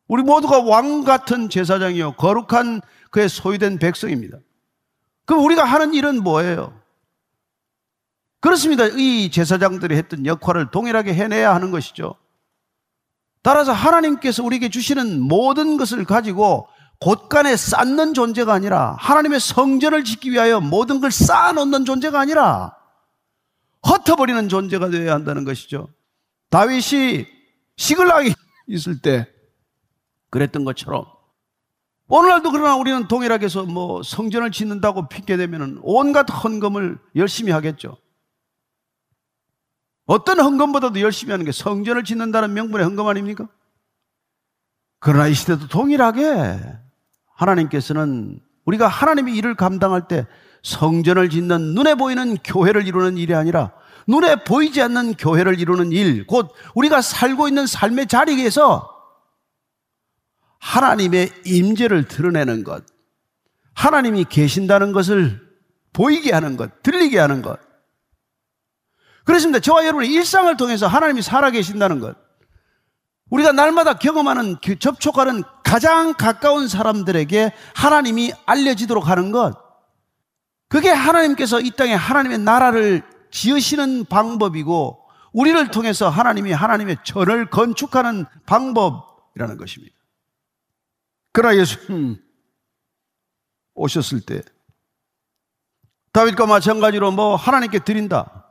우리 모두가 왕 같은 제사장이요. 거룩한 그의 소유된 백성입니다. 그럼 우리가 하는 일은 뭐예요? 그렇습니다. 이 제사장들이 했던 역할을 동일하게 해내야 하는 것이죠. 따라서 하나님께서 우리에게 주시는 모든 것을 가지고 곳간에 쌓는 존재가 아니라 하나님의 성전을 짓기 위하여 모든 걸 쌓아놓는 존재가 아니라 흩어버리는 존재가 되어야 한다는 것이죠. 다윗이 시글락이 있을 때 그랬던 것처럼 오늘날도 그러나 우리는 동일하게 해서 뭐 성전을 짓는다고 핑계대면 온갖 헌금을 열심히 하겠죠. 어떤 헌금보다도 열심히 하는 게 성전을 짓는다는 명분의 헌금 아닙니까? 그러나 이 시대도 동일하게 하나님께서는 우리가 하나님의 일을 감당할 때 성전을 짓는 눈에 보이는 교회를 이루는 일이 아니라 눈에 보이지 않는 교회를 이루는 일, 곧 우리가 살고 있는 삶의 자리에서 하나님의 임재를 드러내는 것, 하나님이 계신다는 것을 보이게 하는 것, 들리게 하는 것. 그렇습니다. 저와 여러분의 일상을 통해서 하나님이 살아계신다는 것. 우리가 날마다 경험하는, 그 접촉하는 가장 가까운 사람들에게 하나님이 알려지도록 하는 것. 그게 하나님께서 이 땅에 하나님의 나라를 지으시는 방법이고, 우리를 통해서 하나님이 하나님의 전을 건축하는 방법이라는 것입니다. 그러나 예수님 오셨을 때, 다윗과 마찬가지로 뭐 하나님께 드린다.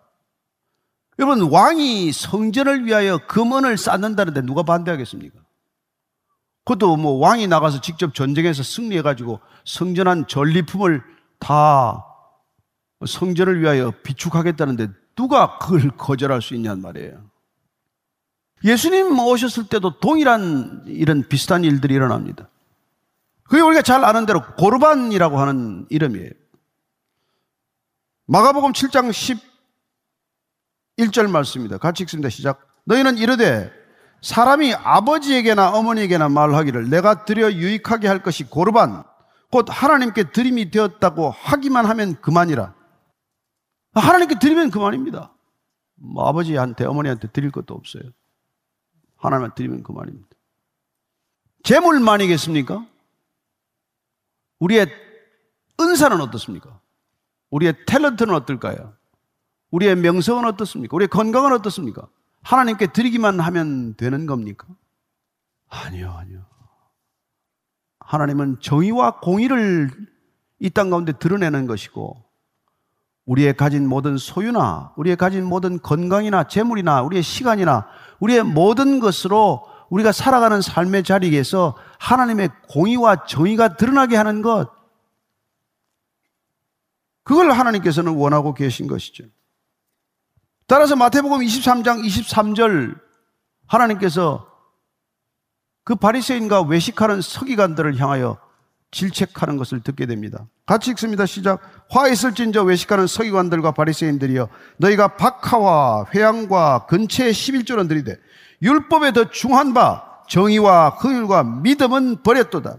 여러분, 왕이 성전을 위하여 금은을 쌓는다는데 누가 반대하겠습니까? 그것도 뭐 왕이 나가서 직접 전쟁에서 승리해가지고 성전한 전리품을 다 성전을 위하여 비축하겠다는데 누가 그걸 거절할 수 있냔 말이에요. 예수님 오셨을 때도 동일한 이런 비슷한 일들이 일어납니다. 그게 우리가 잘 아는 대로 고르반이라고 하는 이름이에요. 마가복음 7장 11절 말씀입니다. 같이 읽습니다. 시작. 너희는 이르되 사람이 아버지에게나 어머니에게나 말하기를 내가 드려 유익하게 할 것이 고르반 곧 하나님께 드림이 되었다고 하기만 하면 그만이라. 하나님께 드리면 그만입니다. 뭐 아버지한테 어머니한테 드릴 것도 없어요. 하나님한테 드리면 그만입니다. 재물만이겠습니까? 우리의 은사는 어떻습니까? 우리의 탤런트는 어떨까요? 우리의 명성은 어떻습니까? 우리의 건강은 어떻습니까? 하나님께 드리기만 하면 되는 겁니까? 아니요, 아니요. 하나님은 정의와 공의를 이 땅 가운데 드러내는 것이고, 우리의 가진 모든 소유나, 우리의 가진 모든 건강이나 재물이나, 우리의 시간이나, 우리의 모든 것으로 우리가 살아가는 삶의 자리에서 하나님의 공의와 정의가 드러나게 하는 것, 그걸 하나님께서는 원하고 계신 것이죠. 따라서 마태복음 23장 23절 하나님께서 그 바리새인과 외식하는 서기관들을 향하여 질책하는 것을 듣게 됩니다. 같이 읽습니다. 시작. 화 있을진저 외식하는 서기관들과 바리새인들이여 너희가 박하와 회양과 근처의 11조는 들이되 율법에 더 중한 바 정의와 흥율과 믿음은 버렸도다.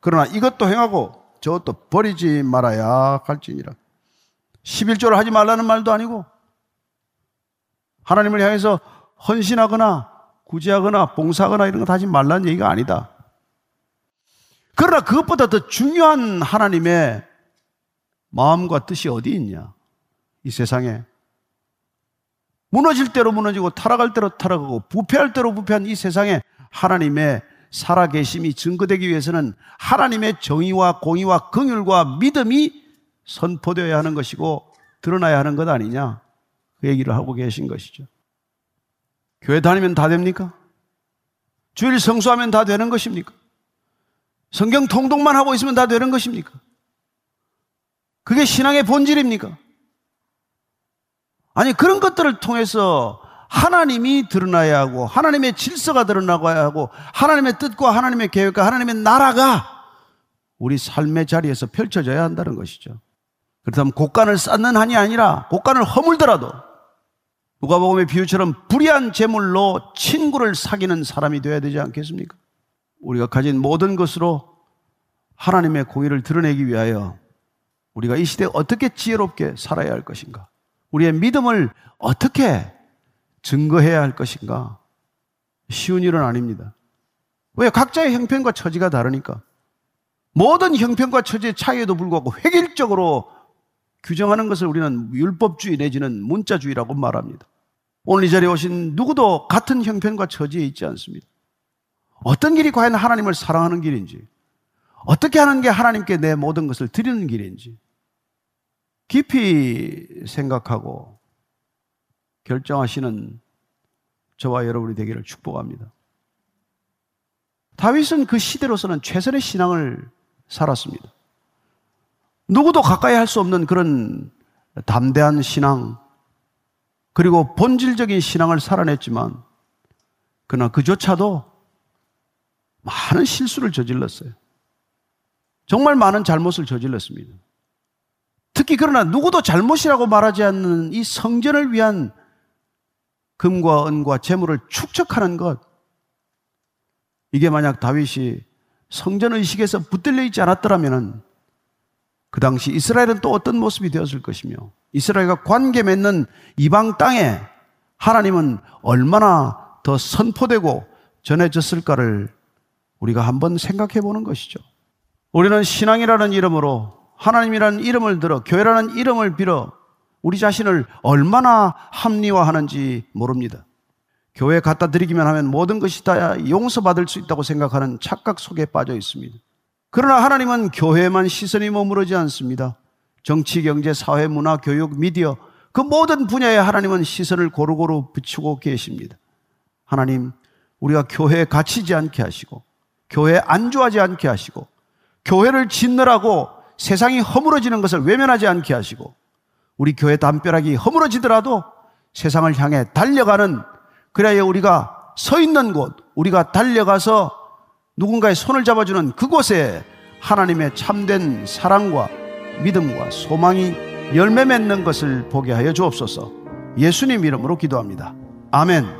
그러나 이것도 행하고 저것도 버리지 말아야 할지니라. 11조를 하지 말라는 말도 아니고 하나님을 향해서 헌신하거나 구제하거나 봉사하거나 이런 거 하지 말라는 얘기가 아니다. 그러나 그것보다 더 중요한 하나님의 마음과 뜻이 어디 있냐? 이 세상에. 무너질 대로 무너지고 타락할 대로 타락하고 부패할 대로 부패한 이 세상에 하나님의 살아계심이 증거되기 위해서는 하나님의 정의와 공의와 긍휼과 믿음이 선포되어야 하는 것이고 드러나야 하는 것 아니냐? 그 얘기를 하고 계신 것이죠. 교회 다니면 다 됩니까? 주일 성수하면 다 되는 것입니까? 성경 통독만 하고 있으면 다 되는 것입니까? 그게 신앙의 본질입니까? 아니, 그런 것들을 통해서 하나님이 드러나야 하고, 하나님의 질서가 드러나야 하고, 하나님의 뜻과 하나님의 계획과 하나님의 나라가 우리 삶의 자리에서 펼쳐져야 한다는 것이죠. 그렇다면 곡간을 쌓는 한이 아니라 곡간을 허물더라도 누가복음의 비유처럼 불의한 재물로 친구를 사귀는 사람이 되어야 되지 않겠습니까? 우리가 가진 모든 것으로 하나님의 공의를 드러내기 위하여 우리가 이 시대에 어떻게 지혜롭게 살아야 할 것인가? 우리의 믿음을 어떻게 증거해야 할 것인가? 쉬운 일은 아닙니다. 왜? 각자의 형편과 처지가 다르니까. 모든 형편과 처지의 차이에도 불구하고 획일적으로 규정하는 것을 우리는 율법주의 내지는 문자주의라고 말합니다. 오늘 이 자리에 오신 누구도 같은 형편과 처지에 있지 않습니다. 어떤 길이 과연 하나님을 사랑하는 길인지, 어떻게 하는 게 하나님께 내 모든 것을 드리는 길인지, 깊이 생각하고 결정하시는 저와 여러분이 되기를 축복합니다. 다윗은 그 시대로서는 최선의 신앙을 살았습니다. 누구도 가까이 할 수 없는 그런 담대한 신앙, 그리고 본질적인 신앙을 살아냈지만, 그러나 그조차도 많은 실수를 저질렀어요. 정말 많은 잘못을 저질렀습니다. 특히 그러나 누구도 잘못이라고 말하지 않는 이 성전을 위한 금과 은과 재물을 축적하는 것. 이게 만약 다윗이 성전 의식에서 붙들려 있지 않았더라면 그 당시 이스라엘은 또 어떤 모습이 되었을 것이며 이스라엘과 관계 맺는 이방 땅에 하나님은 얼마나 더 선포되고 전해졌을까를 우리가 한번 생각해 보는 것이죠. 우리는 신앙이라는 이름으로 하나님이라는 이름을 들어 교회라는 이름을 빌어 우리 자신을 얼마나 합리화하는지 모릅니다. 교회 갖다 드리기만 하면 모든 것이 다 용서받을 수 있다고 생각하는 착각 속에 빠져 있습니다. 그러나 하나님은 교회에만 시선이 머무르지 않습니다. 정치, 경제, 사회, 문화, 교육, 미디어 그 모든 분야에 하나님은 시선을 고루고루 붙이고 계십니다. 하나님, 우리가 교회에 갇히지 않게 하시고, 교회에 안주하지 않게 하시고, 교회를 짓느라고 세상이 허물어지는 것을 외면하지 않게 하시고, 우리 교회 담벼락이 허물어지더라도 세상을 향해 달려가는, 그래야 우리가 서 있는 곳, 우리가 달려가서 누군가의 손을 잡아주는 그곳에 하나님의 참된 사랑과 믿음과 소망이 열매 맺는 것을 보게 하여 주옵소서. 예수님 이름으로 기도합니다. 아멘.